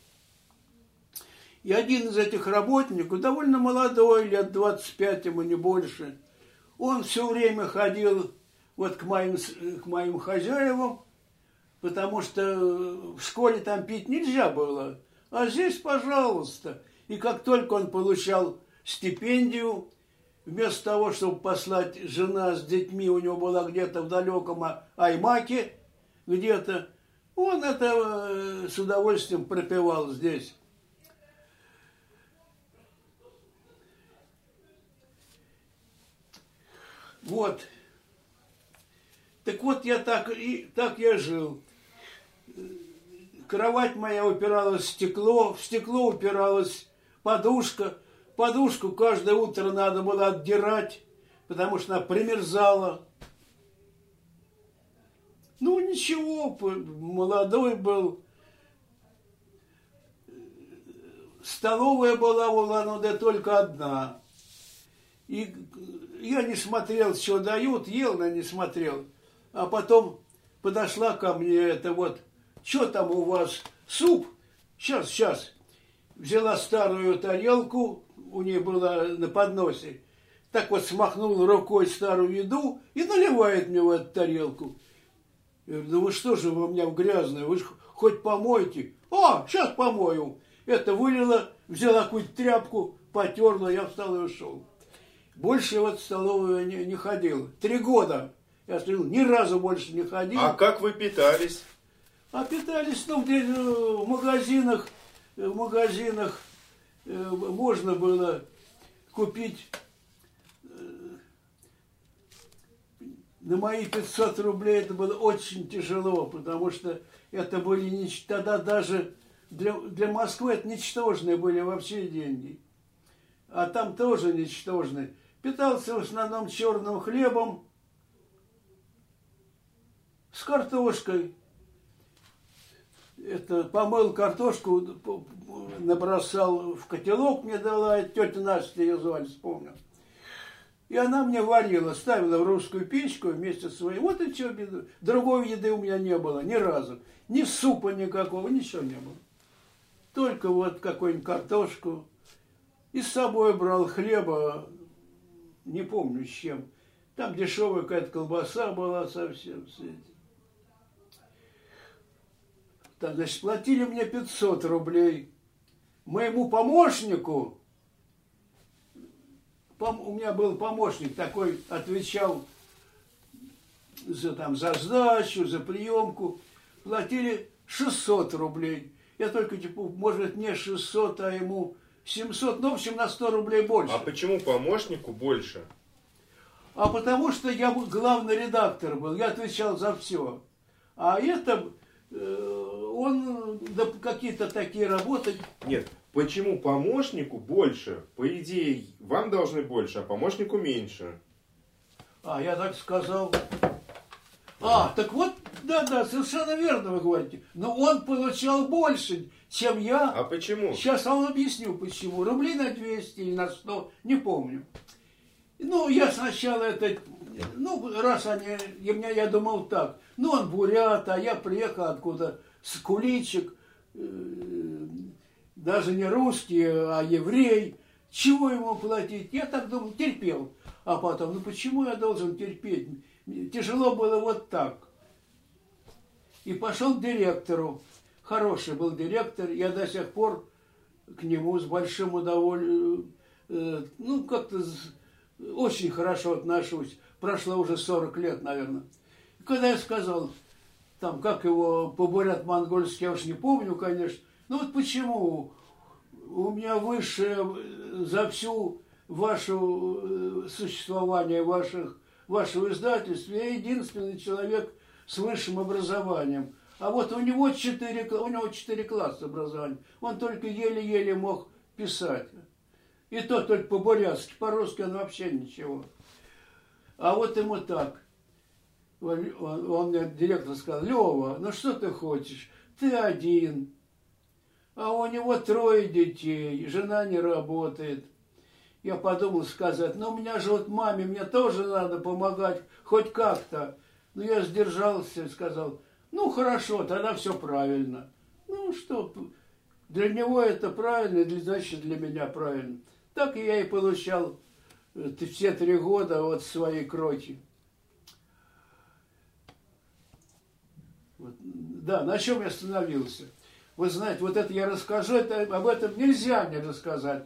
И один из этих работников, довольно молодой, лет 25 ему не больше, он все время ходил вот к моим, к моим хозяевам, потому что в школе там пить нельзя было. А здесь, пожалуйста. И как только он получал стипендию, вместо того, чтобы послать жена с детьми, у него была где-то в далеком Аймаке, где-то, он это э, с удовольствием пропивал здесь. Вот. Так вот, я так, и, так я жил. Кровать моя упиралась в стекло, в стекло упиралась подушка. Подушку каждое утро надо было отдирать, потому что она примерзала. Ну, ничего, молодой был. Столовая была у Улан-Удэ только одна. И я не смотрел, что дают, ел, но не смотрел. А потом подошла ко мне это вот, что там у вас, суп? Сейчас, сейчас. Взяла старую тарелку, у нее была на подносе, так вот смахнула рукой старую еду и наливает мне в эту тарелку. Я говорю, ну вы что же вы у меня грязная, вы же хоть помойте. А, сейчас помою. Это вылила, взяла какую-то тряпку, потерла, я встал и ушел. Больше я в столовую не, не ходил. Три года я смотрел, ни разу больше не ходил. А как вы питались? А питались, ну, где в магазинах, в магазинах э, можно было купить э, на мои 500 рублей это было очень тяжело, потому что это были тогда даже для, для Москвы это ничтожные были вообще деньги. А там тоже ничтожные. Питался в основном черным хлебом с картошкой. Это помыл картошку, набросал в котелок, мне дала, тетя Настя ее звали, вспомнил. И она мне варила, ставила в русскую печку вместе с своей. Вот и что, другой еды у меня не было ни разу. Ни супа никакого, ничего не было. Только вот какую-нибудь картошку. И с собой брал хлеба, не помню с чем. Там дешевая какая-то колбаса была совсем. Так, значит, платили мне 500 рублей. Моему помощнику, пом, у меня был помощник такой, отвечал за, там, за сдачу, за приемку, платили 600 рублей. Я только, типа, может, не 600, а ему 700, ну, в общем, на 100 рублей больше. А почему помощнику больше? А потому что я главный редактор был, я отвечал за все. А это, он да, какие-то такие работы... Нет, почему помощнику больше? По идее, вам должны больше, а помощнику меньше. А, я так сказал. А, так вот, да-да, совершенно верно вы говорите. Но он получал больше, чем я. А почему? Сейчас я вам объясню, почему. Рублей на 200 или на 100, не помню. Ну, я сначала это, ну, раз они, я, меня, я думал так, ну, он бурят, а я приехал откуда с куличек, э, даже не русский, а еврей, чего ему платить? Я так думал, терпел. А потом, ну, почему я должен терпеть? Тяжело было вот так. И пошел к директору хороший был директор, я до сих пор к нему с большим удовольствием, э, ну, как-то очень хорошо отношусь. Прошло уже 40 лет, наверное. Когда я сказал, там, как его побурят монгольски, я уж не помню, конечно. Ну вот почему у меня высшее за всю вашу э, существование, ваших, вашего издательства, я единственный человек с высшим образованием. А вот у него четыре, у него четыре класса образования. Он только еле-еле мог писать. И то только по-бурятски, по-русски он вообще ничего. А вот ему так. Он, он, он мне, директор сказал, Лева, ну что ты хочешь? Ты один. А у него трое детей, жена не работает. Я подумал сказать, ну у меня же вот маме, мне тоже надо помогать, хоть как-то. Но я сдержался и сказал, ну хорошо, тогда все правильно. Ну что, для него это правильно, значит для меня правильно. Так я и получал все три года от своей кроти. Вот. Да, на чем я остановился? Вы знаете, вот это я расскажу, это, об этом нельзя не рассказать.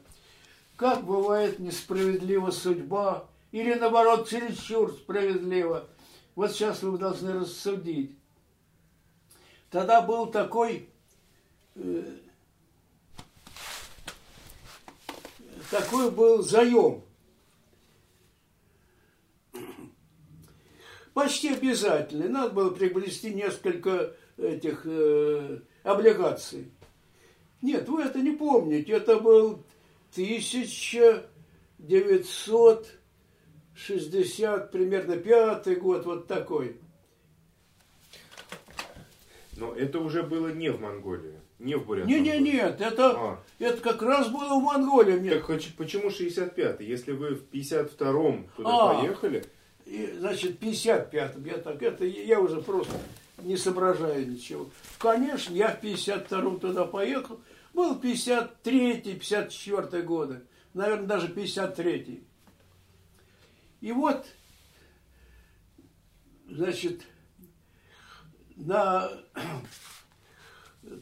Как бывает несправедлива судьба, или наоборот, чересчур справедлива. Вот сейчас вы должны рассудить. Тогда был такой, э, такой был заем. Почти обязательный. Надо было приобрести несколько этих э, облигаций. Нет, вы это не помните. Это был 1960, примерно пятый год, вот такой. Но это уже было не в Монголии, не в Бурятии. Не, не, нет, это, а. это как раз было в Монголии. Мне. Так почему 65-й? Если вы в 52-м туда а, поехали? И, значит, 55-м, я так, это, я уже просто не соображаю ничего. Конечно, я в 52-м туда поехал, был 53-й, 54-й годы, наверное, даже 53-й. И вот, значит, на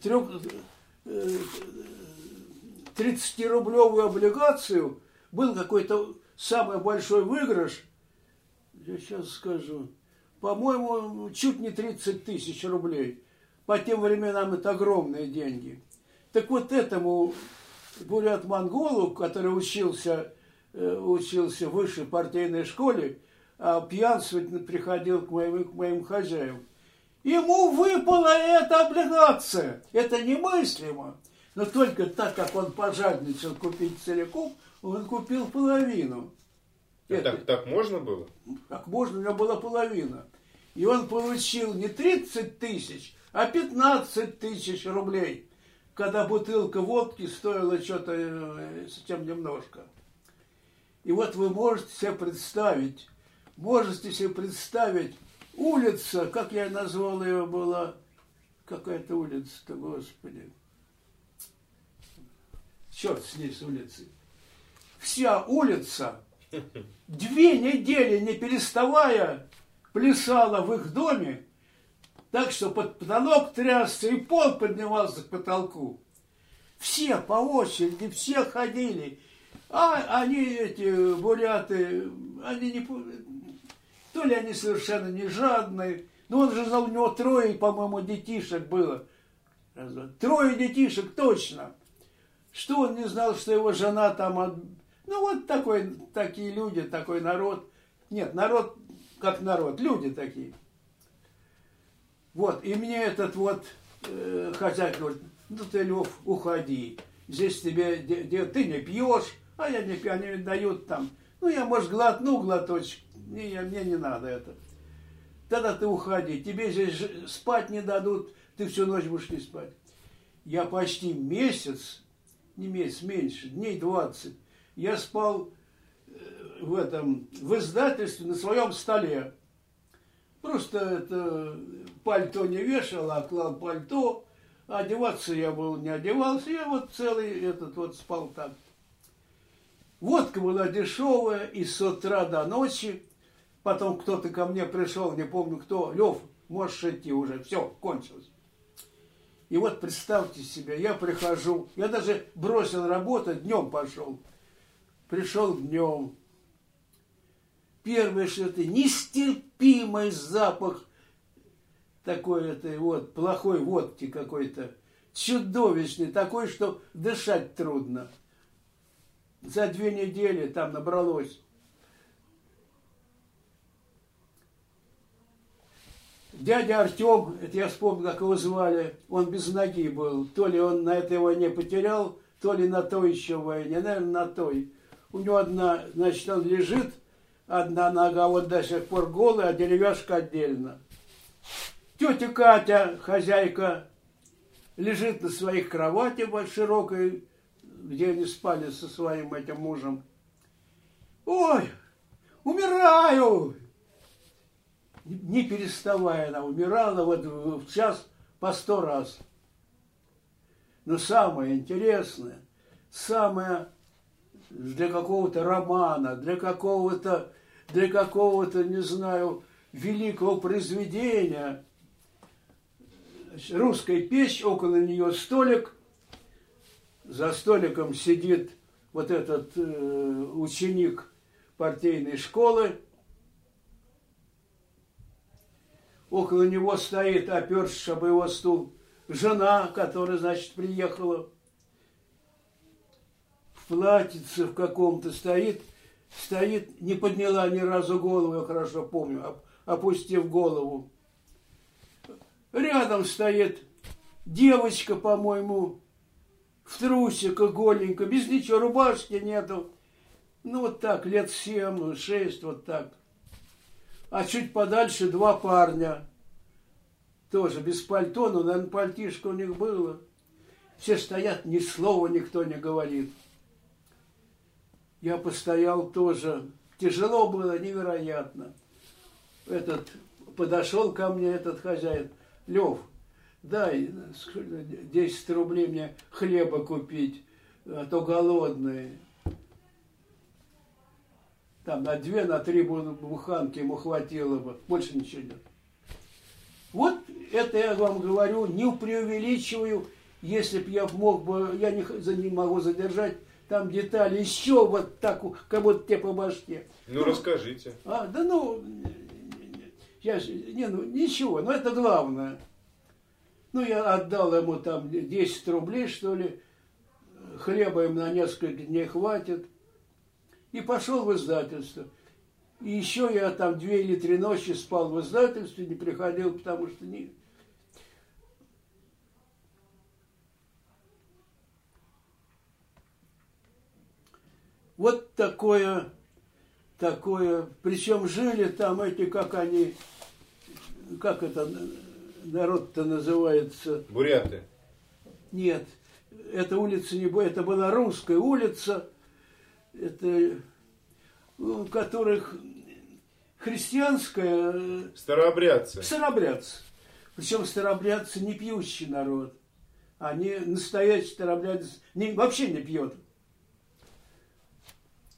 трех, 30-рублевую облигацию был какой-то самый большой выигрыш, я сейчас скажу, по-моему, чуть не 30 тысяч рублей. По тем временам это огромные деньги. Так вот этому бурят-монголу, который учился, э, учился в высшей партийной школе, а пьянствовать приходил к моим, к моим хозяевам, ему выпала эта облигация. Это немыслимо. Но только так, как он пожадничал купить целиком, он купил половину. Это, так, так можно было? Так можно, у него была половина. И он получил не 30 тысяч, а 15 тысяч рублей, когда бутылка водки стоила что-то э, совсем немножко. И вот вы можете себе представить, можете себе представить, улица, как я назвал ее, была, какая-то улица-то, господи. Черт с ней с улицей. Вся улица, <laughs> две недели не переставая, плясала в их доме, так что под потолок трясся и пол поднимался к потолку. Все по очереди, все ходили. А они, эти буряты, они не... То ли они совершенно не жадные. Ну, он же знал, у него трое, по-моему, детишек было. Трое детишек, точно. Что он не знал, что его жена там... Ну, вот такой, такие люди, такой народ. Нет, народ как народ, люди такие. Вот, и мне этот вот э, хозяин говорит, ну ты, Лев, уходи. Здесь тебе, де, ты не пьешь, а я не пью, они дают там. Ну, я, может, глотну глоточек, не, мне не надо это. Тогда ты уходи, тебе здесь спать не дадут, ты всю ночь будешь не спать. Я почти месяц, не месяц, меньше, дней 20, я спал в этом, в издательстве на своем столе. Просто это пальто не вешал, а клал пальто. Одеваться я был, не одевался, я вот целый этот вот спал так. Водка была дешевая, и с утра до ночи. Потом кто-то ко мне пришел, не помню кто, Лев, можешь идти уже, все, кончилось. И вот представьте себе, я прихожу, я даже бросил работать, днем пошел. Пришел днем, Первое, что это нестерпимый запах такой это вот плохой водки какой-то, чудовищный, такой, что дышать трудно. За две недели там набралось Дядя Артем, это я вспомнил, как его звали, он без ноги был. То ли он на этой войне потерял, то ли на той еще войне, наверное, на той. У него одна, значит, он лежит, одна нога вот до сих пор голая, а деревяшка отдельно. Тетя Катя, хозяйка, лежит на своих кровати широкой, где они спали со своим этим мужем. Ой, умираю! Не переставая она умирала вот в час по сто раз. Но самое интересное, самое для какого-то романа, для какого-то, для какого-то, не знаю, великого произведения. Русская печь, около нее столик, за столиком сидит вот этот э, ученик партийной школы, около него стоит, опершись об его стул, жена, которая, значит, приехала платьице в каком-то стоит, стоит, не подняла ни разу голову, я хорошо помню, опустив голову. Рядом стоит девочка, по-моему, в трусиках голенько, без ничего, рубашки нету. Ну, вот так, лет семь, шесть, вот так. А чуть подальше два парня. Тоже без пальто, но, наверное, пальтишко у них было. Все стоят, ни слова никто не говорит. Я постоял тоже. Тяжело было, невероятно. Этот подошел ко мне, этот хозяин. Лев, дай 10 рублей мне хлеба купить, а то голодные. Там на две, на три буханки ему хватило бы, больше ничего нет. Вот это я вам говорю, не преувеличиваю, если бы я мог бы, я не, не могу задержать там детали, еще вот так, как будто тебе по башке. Ну, ну расскажите. А, да ну, я, не, ну, ничего, но это главное. Ну, я отдал ему там 10 рублей, что ли, хлеба им на несколько дней хватит. И пошел в издательство. И еще я там две или три ночи спал в издательстве, не приходил, потому что не... Вот такое, такое, причем жили там эти, как они, как это народ-то называется? Буряты. Нет, эта улица не это была русская улица, это у которых христианская... Старообрядцы. Старообрядцы. Причем старообрядцы не пьющий народ. Они настоящий старообрядец не, вообще не пьет.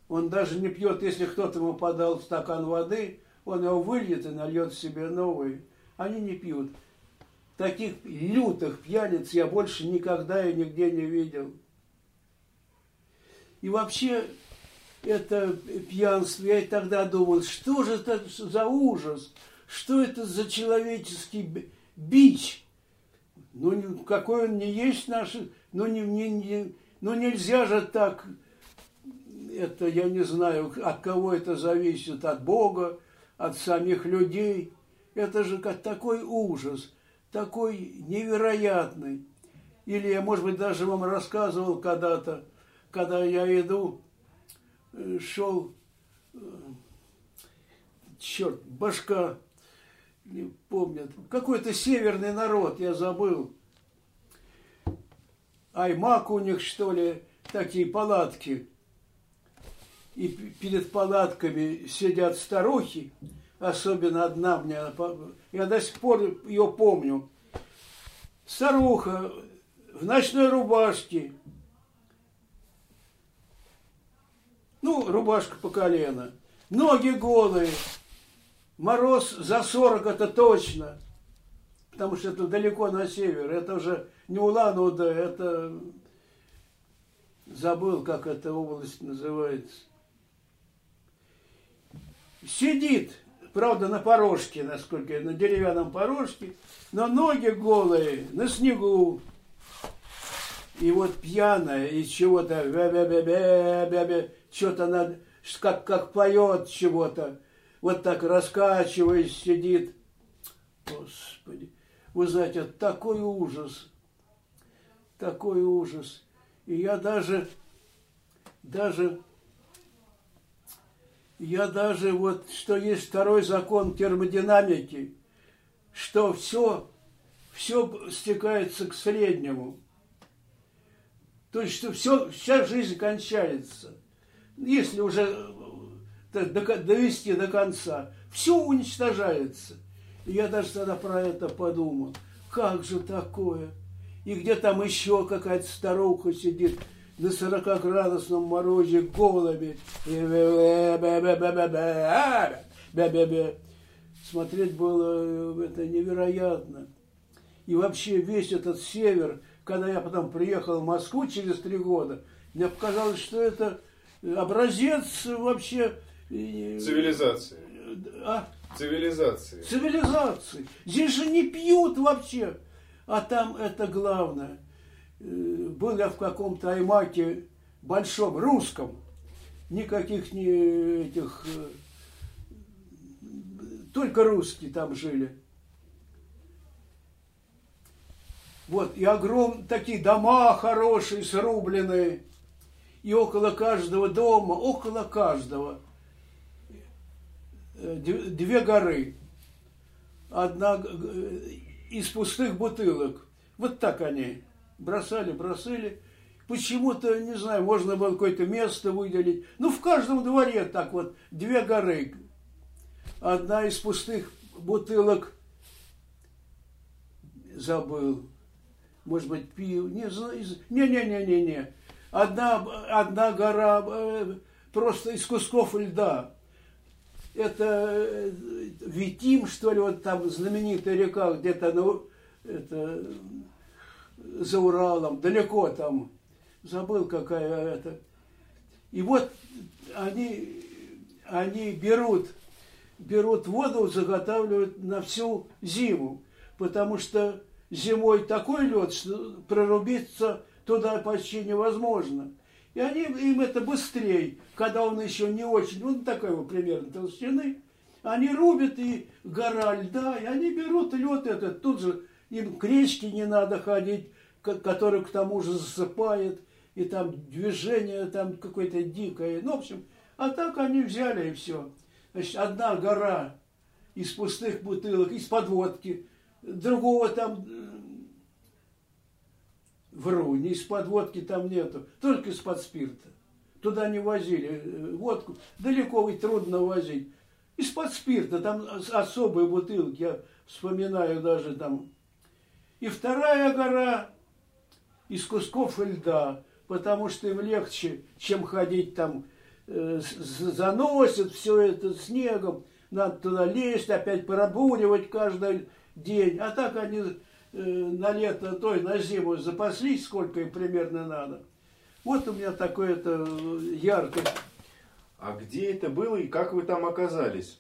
Он даже не пьет, если кто-то ему подал стакан воды, он его выльет и нальет себе новый. Они не пьют. Таких лютых пьяниц я больше никогда и нигде не видел. И вообще, это пьянство, я тогда думал, что же это за ужас, что это за человеческий бич. Ну, какой он не есть наш, ну, не, не, не, ну нельзя же так, это я не знаю, от кого это зависит, от Бога, от самих людей. Это же как такой ужас – такой невероятный. Или я, может быть, даже вам рассказывал когда-то, когда я иду, э, шел, э, черт, башка, не помнят, какой-то северный народ, я забыл. Аймак у них, что ли, такие палатки. И перед палатками сидят старухи, особенно одна мне, я до сих пор ее помню. Старуха в ночной рубашке, ну, рубашка по колено, ноги голые, мороз за 40 это точно, потому что это далеко на север, это уже не Улан-Удэ, это забыл, как эта область называется. Сидит правда, на порожке, насколько я, на деревянном порожке, но ноги голые, на снегу. И вот пьяная, и чего-то, что-то она, как, как поет чего-то, вот так раскачиваясь, сидит. Господи. Вы знаете, такой ужас. Такой ужас. И я даже, даже, я даже вот, что есть второй закон термодинамики, что все, все стекается к среднему. То есть, что все, вся жизнь кончается. Если уже э, довести до конца, все уничтожается. Я даже тогда про это подумал. Как же такое? И где там еще какая-то старуха сидит на 40-градусном морозе голуби. Смотреть было э, это невероятно. И вообще весь этот север, когда я потом приехал в Москву через три года, мне показалось, что это образец вообще... Э, Цивилизации. А? Цивилизации. Цивилизации. Здесь же не пьют вообще. А там это главное. Э, был я в каком-то аймаке большом, русском. Никаких не этих... Э, только русские там жили. Вот, и огром такие дома хорошие, срубленные. И около каждого дома, около каждого – Э, две горы. Одна из пустых бутылок. Вот так они бросали, бросали. Почему-то, не знаю, можно было какое-то место выделить. Ну, в каждом дворе так вот две горы. Одна из пустых бутылок забыл. Может быть, пил. Не знаю. Не-не-не-не-не. Одна, одна гора э, просто из кусков льда это э, Витим, что ли, вот там знаменитая река где-то ну, это, за Уралом, далеко там, забыл какая это. И вот они, они берут, берут воду, заготавливают на всю зиму, потому что зимой такой лед, что прорубиться туда почти невозможно. И они, им это быстрее, когда он еще не очень, ну такой вот примерно толщины, они рубят и гора льда, и они берут лед этот, тут же им к речке не надо ходить, который к тому же засыпает, и там движение там какое-то дикое. Ну, в общем, а так они взяли и все. Значит, одна гора из пустых бутылок, из подводки, другого там Вру, ни из-под водки там нету, только из-под спирта. Туда не возили э, водку, далеко ведь трудно возить. Из-под спирта, там особые бутылки, я вспоминаю даже там. И вторая гора из кусков льда, потому что им легче, чем ходить там, э, заносят все это снегом, надо туда лезть, опять пробуривать каждый день. А так они Э, на лето, то есть на зиму запаслись, сколько им примерно надо. Вот у меня такое это яркое. А где это было и как вы там оказались?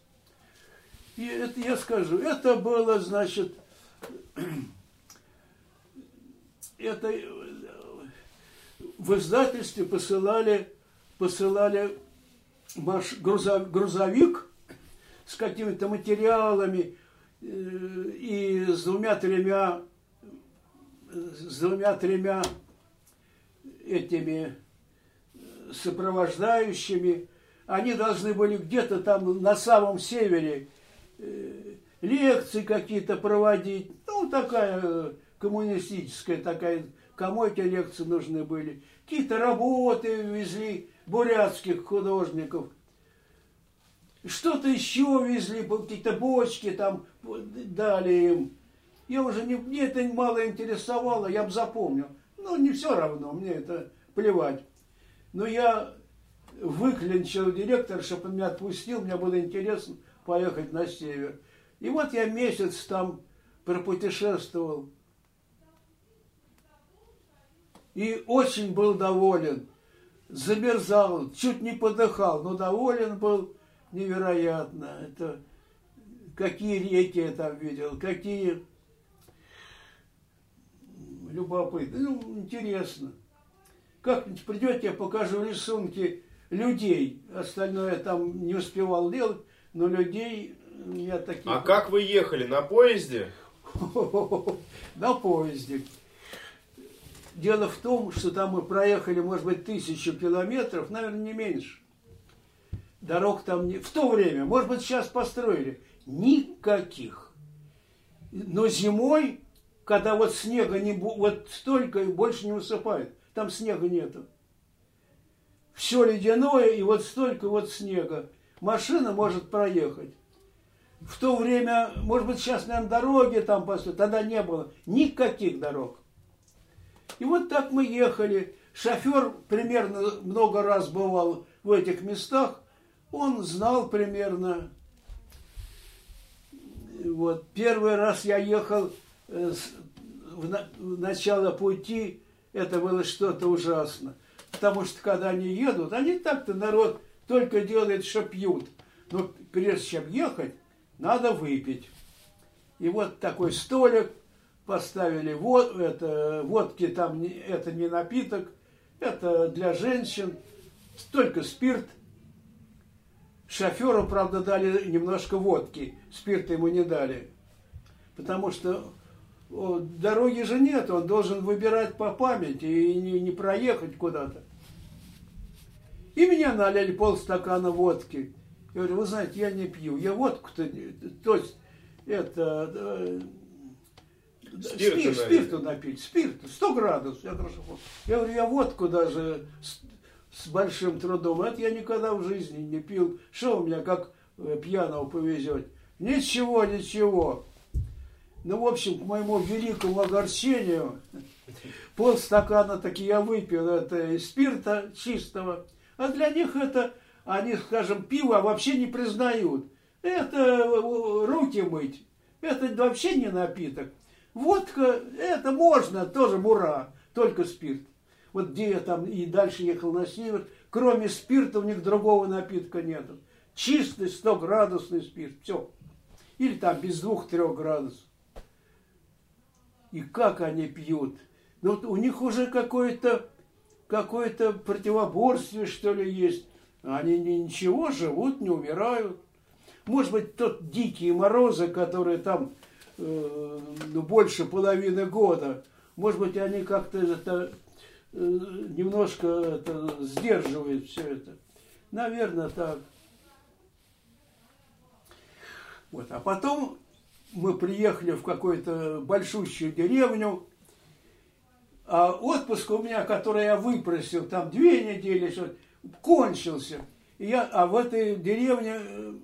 И это я скажу, это было, значит, это э, в издательстве посылали, посылали маш, грузов, грузовик с какими-то материалами, и с двумя-тремя с двумя-тремя этими сопровождающими, они должны были где-то там на самом севере э, лекции какие-то проводить. Ну, такая коммунистическая, такая, кому эти лекции нужны были. Какие-то работы везли бурятских художников. Что-то еще везли, какие-то бочки там дали им. Я уже не, мне это мало интересовало, я бы запомнил. Ну, не все равно, мне это плевать. Но я выклинчил директор, чтобы он меня отпустил, мне было интересно поехать на север. И вот я месяц там пропутешествовал. И очень был доволен. Замерзал, чуть не подыхал, но доволен был невероятно. Это какие реки я там видел, какие любопытно, ну, интересно. Как-нибудь придете, я покажу рисунки людей. Остальное я там не успевал делать, но людей я такие... А как вы ехали? На поезде? <laughs> На поезде. Дело в том, что там мы проехали, может быть, тысячу километров, наверное, не меньше. Дорог там не... В то время, может быть, сейчас построили. Никаких. Но зимой, когда вот снега не... Вот столько и больше не высыпает. Там снега нету. Все ледяное, и вот столько вот снега. Машина может проехать. В то время, может быть, сейчас, наверное, дороги там построят, тогда не было никаких дорог. И вот так мы ехали. Шофер примерно много раз бывал в этих местах. Он знал примерно. Вот. Первый раз я ехал э, в начало пути, это было что-то ужасно. Потому что когда они едут, они так-то народ только делает, что пьют. Но прежде чем ехать, надо выпить. И вот такой столик – поставили вод, это, водки, там это не напиток, это для женщин, только спирт. Шоферу, правда, дали немножко водки, спирта ему не дали. Потому что дороги же нет, он должен выбирать по памяти и не, не проехать куда-то. И меня налили полстакана водки. Я говорю, вы знаете, я не пью, я водку-то, то есть это Спирту, спирт, спирту напить, спирт, 100 градусов. Я, говорю, я говорю, я водку даже с, с большим трудом, это я никогда в жизни не пил. Что у меня как э, пьяного повезет? Ничего, ничего. Ну, в общем, к моему великому огорчению, <laughs> полстакана таки я выпил это спирта чистого. А для них это, они, скажем, пиво вообще не признают. Это э, руки мыть. Это вообще не напиток. Водка, это можно, тоже мура, только спирт. Вот где я там и дальше ехал на север, кроме спирта у них другого напитка нету. Чистый 100-градусный спирт, все. Или там без двух-трех градусов. И как они пьют. Ну, вот у них уже какое-то какое-то противоборствие, что ли, есть. Они ничего, живут, не умирают. Может быть, тот дикие морозы, которые там э, ну, больше половины года. Может быть, они как-то это э, немножко это, сдерживают все это. Наверное, так. Вот. А потом мы приехали в какую-то большущую деревню, а отпуск у меня, который я выпросил, там две недели, что кончился. И я, а в этой деревне э,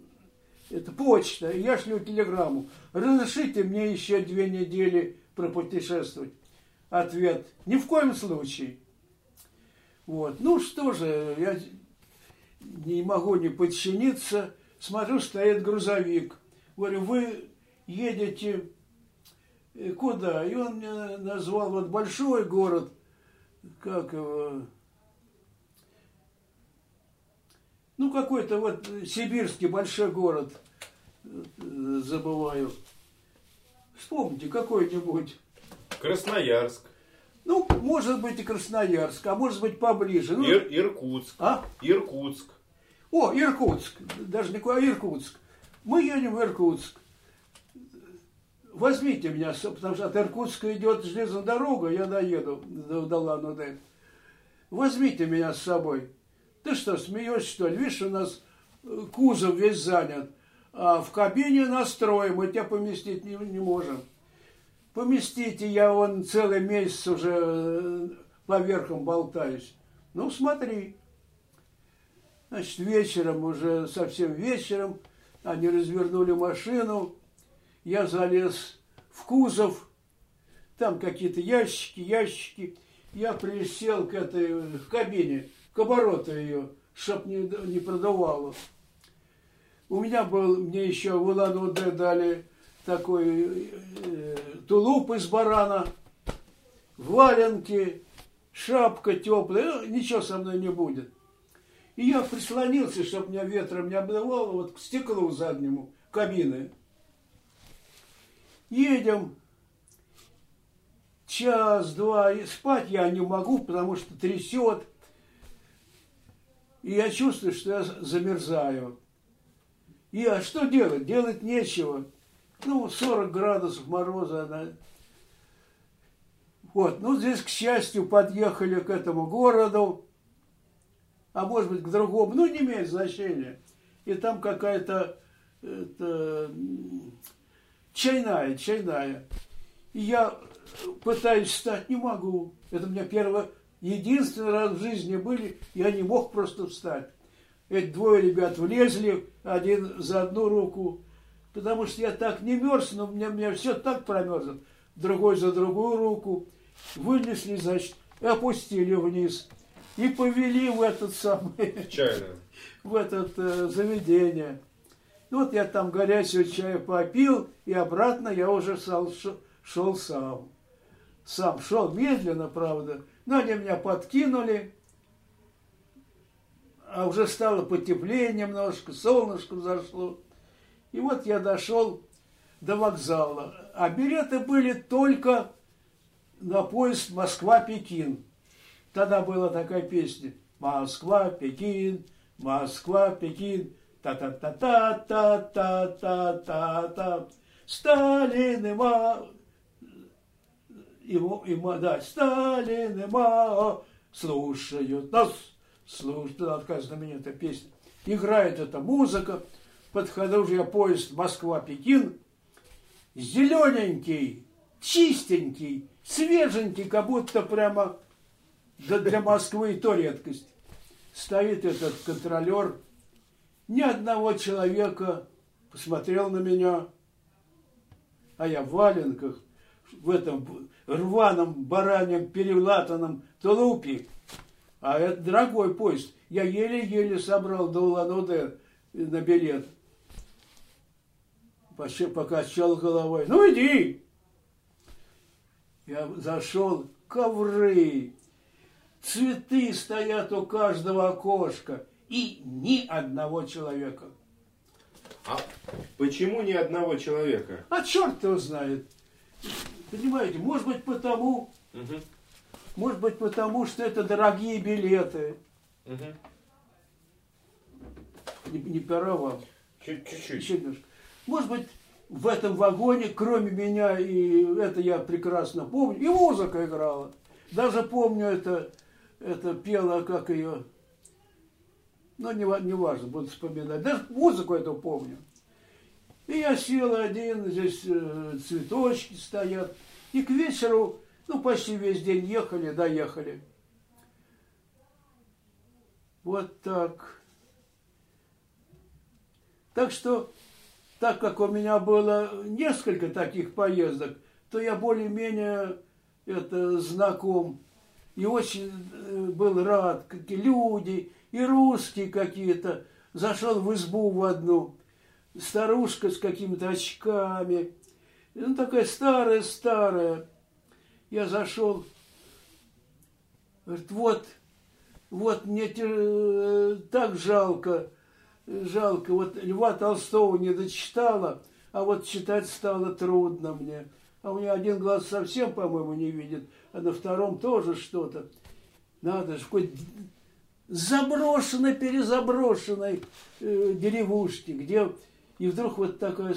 это почта, я шлю телеграмму. Разрешите мне еще две недели пропутешествовать? Ответ, ни в коем случае. Вот. Ну что же, я не могу не подчиниться. Смотрю, стоит грузовик. Говорю, вы едете э, куда? И он мне назвал вот большой город, как его, ну какой-то вот сибирский большой город, забываю. Вспомните какой-нибудь. Красноярск. Ну, может быть и Красноярск, а может быть поближе. Ну, Ир Иркутск. А? Иркутск. О, Иркутск. Даже не а Иркутск. Мы едем в Иркутск. Возьмите меня, потому что от Иркутска идет железная дорога, я доеду до, до Лан-Удэ. Возьмите меня с собой. Ты что, смеешься, что ли? Видишь, у нас э, кузов весь занят. А в кабине настроим, мы тебя поместить не, не можем. Поместите, я он целый месяц уже э, по верхам болтаюсь. Ну, смотри. Значит, вечером, уже совсем вечером, они развернули машину, я залез в кузов, там какие-то ящики, ящики. Я присел к этой, в кабине, к обороту ее, чтоб не, не продувало. У меня был, мне еще в Улан-Удэ дали такой э, тулуп из барана, валенки, шапка теплая, ну, ничего со мной не будет. И я прислонился, чтобы меня ветром не обдавало, вот к стеклу заднему кабины. Едем, час-два, спать я не могу, потому что трясет. И я чувствую, что я замерзаю. И а что делать? Делать нечего. Ну, 40 градусов мороза. Она... Вот, ну здесь, к счастью, подъехали к этому городу, а может быть к другому, ну не имеет значения. И там какая-то это, чайная, чайная. И я пытаюсь встать, не могу. Это у меня первое, единственный раз в жизни были, я не мог просто встать. Эти двое ребят влезли, один за одну руку, потому что я так не мерз, но у меня, меня все так промерзло. Другой за другую руку. Вынесли, значит, и опустили вниз. И повели в этот самый... Чайно. <laughs> В этот э, заведение. И вот я там горячего чая попил, и обратно я уже шел, шел сам. Сам шел медленно, правда, но они меня подкинули, а уже стало потеплее немножко, солнышко зашло. И вот я дошел до вокзала. А билеты были только на поезд Москва-Пекин. Тогда была такая песня. Москва-Пекин, Москва-Пекин та-та-та-та-та-та-та-та. Сталин и ма... И, и, да, Сталин и ма слушают нас, слушают, такая знаменитая песня. Играет эта музыка, подхожу я поезд Москва-Пекин, зелененький, чистенький, свеженький, как будто прямо для Москвы и то редкость. Стоит этот контролер, ни одного человека посмотрел на меня, а я в валенках, в этом рваном, баранем, перелатанном тулупе. А это дорогой поезд. Я еле-еле собрал до улан на билет. Покачал головой. Ну иди! Я зашел, ковры, цветы стоят у каждого окошка и ни одного человека. А почему ни одного человека? А черт его знает. Понимаете, может быть потому, угу. может быть потому, что это дорогие билеты. Угу. Не, не пора вам. Чуть-чуть. Чуть Может быть, в этом вагоне, кроме меня, и это я прекрасно помню, и музыка играла. Даже помню это, это пела, как ее, но не, не важно, буду вспоминать. Даже музыку эту помню. И я сел один, здесь э, цветочки стоят. И к вечеру, ну, почти весь день ехали, доехали. Вот так. Так что, так как у меня было несколько таких поездок, то я более-менее это знаком и очень э, был рад, какие люди, и русские какие-то. Зашел в избу в одну, старушка с какими-то очками, ну, такая старая-старая. Я зашел, говорит, вот, вот мне э, так жалко, жалко, вот Льва Толстого не дочитала, а вот читать стало трудно мне. А у меня один глаз совсем, по-моему, не видит, а на втором тоже что-то. Надо же, хоть заброшенной, перезаброшенной э, деревушке, где и вдруг вот такой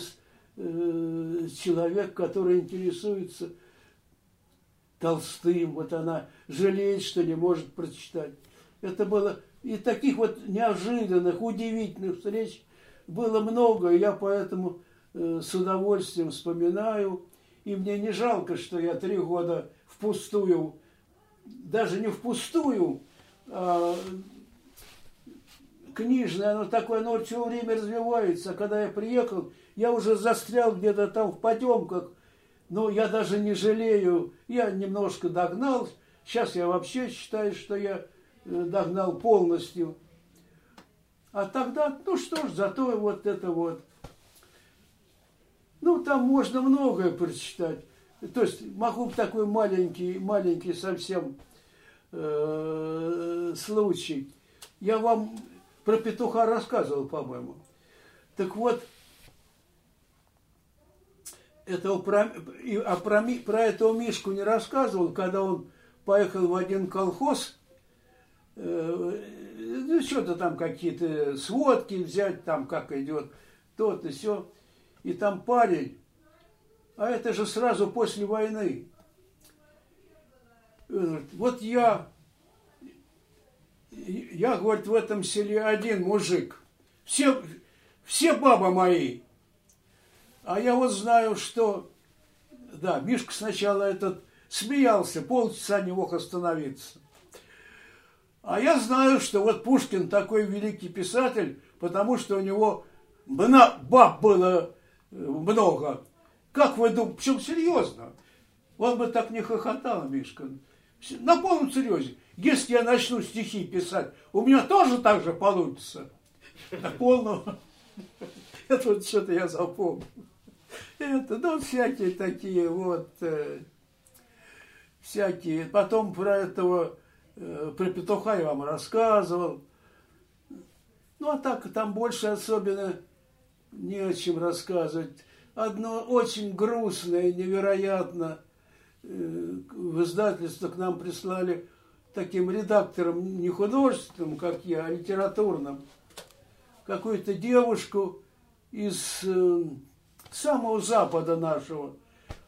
э, человек, который интересуется Толстым, вот она жалеет, что не может прочитать. Это было и таких вот неожиданных, удивительных встреч было много, и я поэтому э, с удовольствием вспоминаю. И мне не жалко, что я три года впустую, даже не впустую, а, книжное, оно такое, оно все время развивается. Когда я приехал, я уже застрял где-то там в потемках, но я даже не жалею, я немножко догнал. Сейчас я вообще считаю, что я э, догнал полностью. А тогда, ну что ж, зато вот это вот. Ну, там можно многое прочитать. То есть могу такой маленький, маленький совсем э, случай. Я вам про петуха рассказывал, по-моему. Так вот, этого про, а про, про этого Мишку не рассказывал, когда он поехал в один колхоз, э, ну, что-то там какие-то сводки взять, там как идет то-то, все. И там парень, а это же сразу после войны. Вот я, я, говорит, в этом селе один мужик. Все, все бабы мои. А я вот знаю, что, да, Мишка сначала этот смеялся, полчаса не мог остановиться. А я знаю, что вот Пушкин такой великий писатель, потому что у него баб было э, много. Как вы думаете, причем серьезно? Он бы так не хохотал, Мишка. На полном серьезе. Если я начну стихи писать, у меня тоже так же получится. На полном. Это вот что-то я запомнил. Это, ну, всякие такие вот, э, всякие. Потом про этого, э, про петуха я вам рассказывал. Ну, а так, там больше особенно не о чем рассказывать. Одно очень грустное, невероятно, в издательство к нам прислали таким редактором, не художественным, как я, а литературным, какую-то девушку из э, самого запада нашего.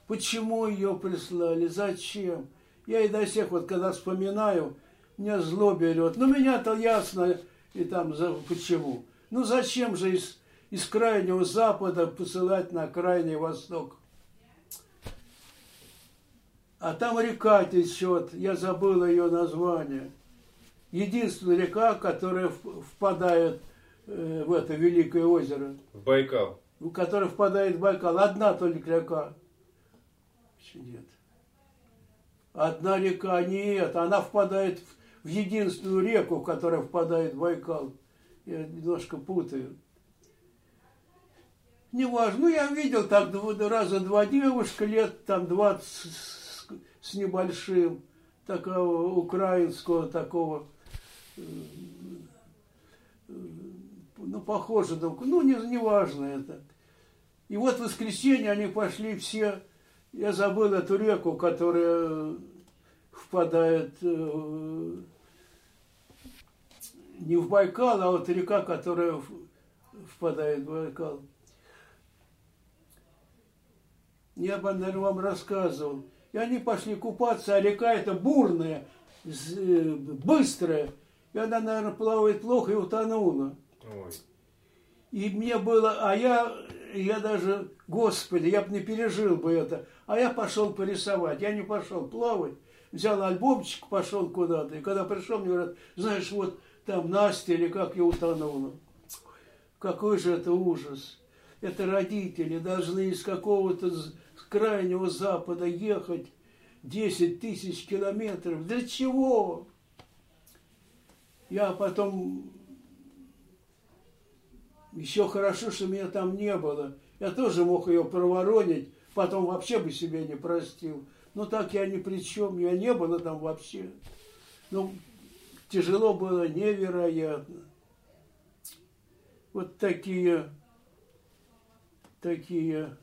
Почему ее прислали? Зачем? Я и до всех, вот когда вспоминаю, меня зло берет. Ну, меня-то ясно, и там, за, почему. Ну, зачем же из, из крайнего запада посылать на крайний восток? А там река течет, я забыл ее название. Единственная река, которая впадает э, в это великое озеро. В Байкал. В которое впадает в Байкал. Одна только река. Нет. Одна река нет, она впадает в, в единственную реку, которая впадает в Байкал. Я немножко путаю. Неважно. Ну, я видел так раза два девушка, лет там 20 с, небольшим, такого украинского, такого э, ну, похоже, ну, не, не важно это. И вот в воскресенье они пошли все, я забыл эту реку, которая впадает э, не в Байкал, а вот река, которая впадает в Байкал. Я, наверное, вам рассказывал. И они пошли купаться, а река эта бурная, э, быстрая. И она, наверное, плавает плохо и утонула. Ой. И мне было, а я, я даже, господи, я бы не пережил бы это. А я пошел порисовать, я не пошел плавать. Взял альбомчик, пошел куда-то. И когда пришел, мне говорят, знаешь, вот там Настя или как я утонула. Какой же это ужас. Это родители должны из какого-то крайнего запада ехать 10 тысяч километров. Для чего? Я потом еще хорошо, что меня там не было. Я тоже мог ее проворонить, потом вообще бы себе не простил. Но так я ни при чем, я не было там вообще. Ну, тяжело было невероятно. Вот такие, такие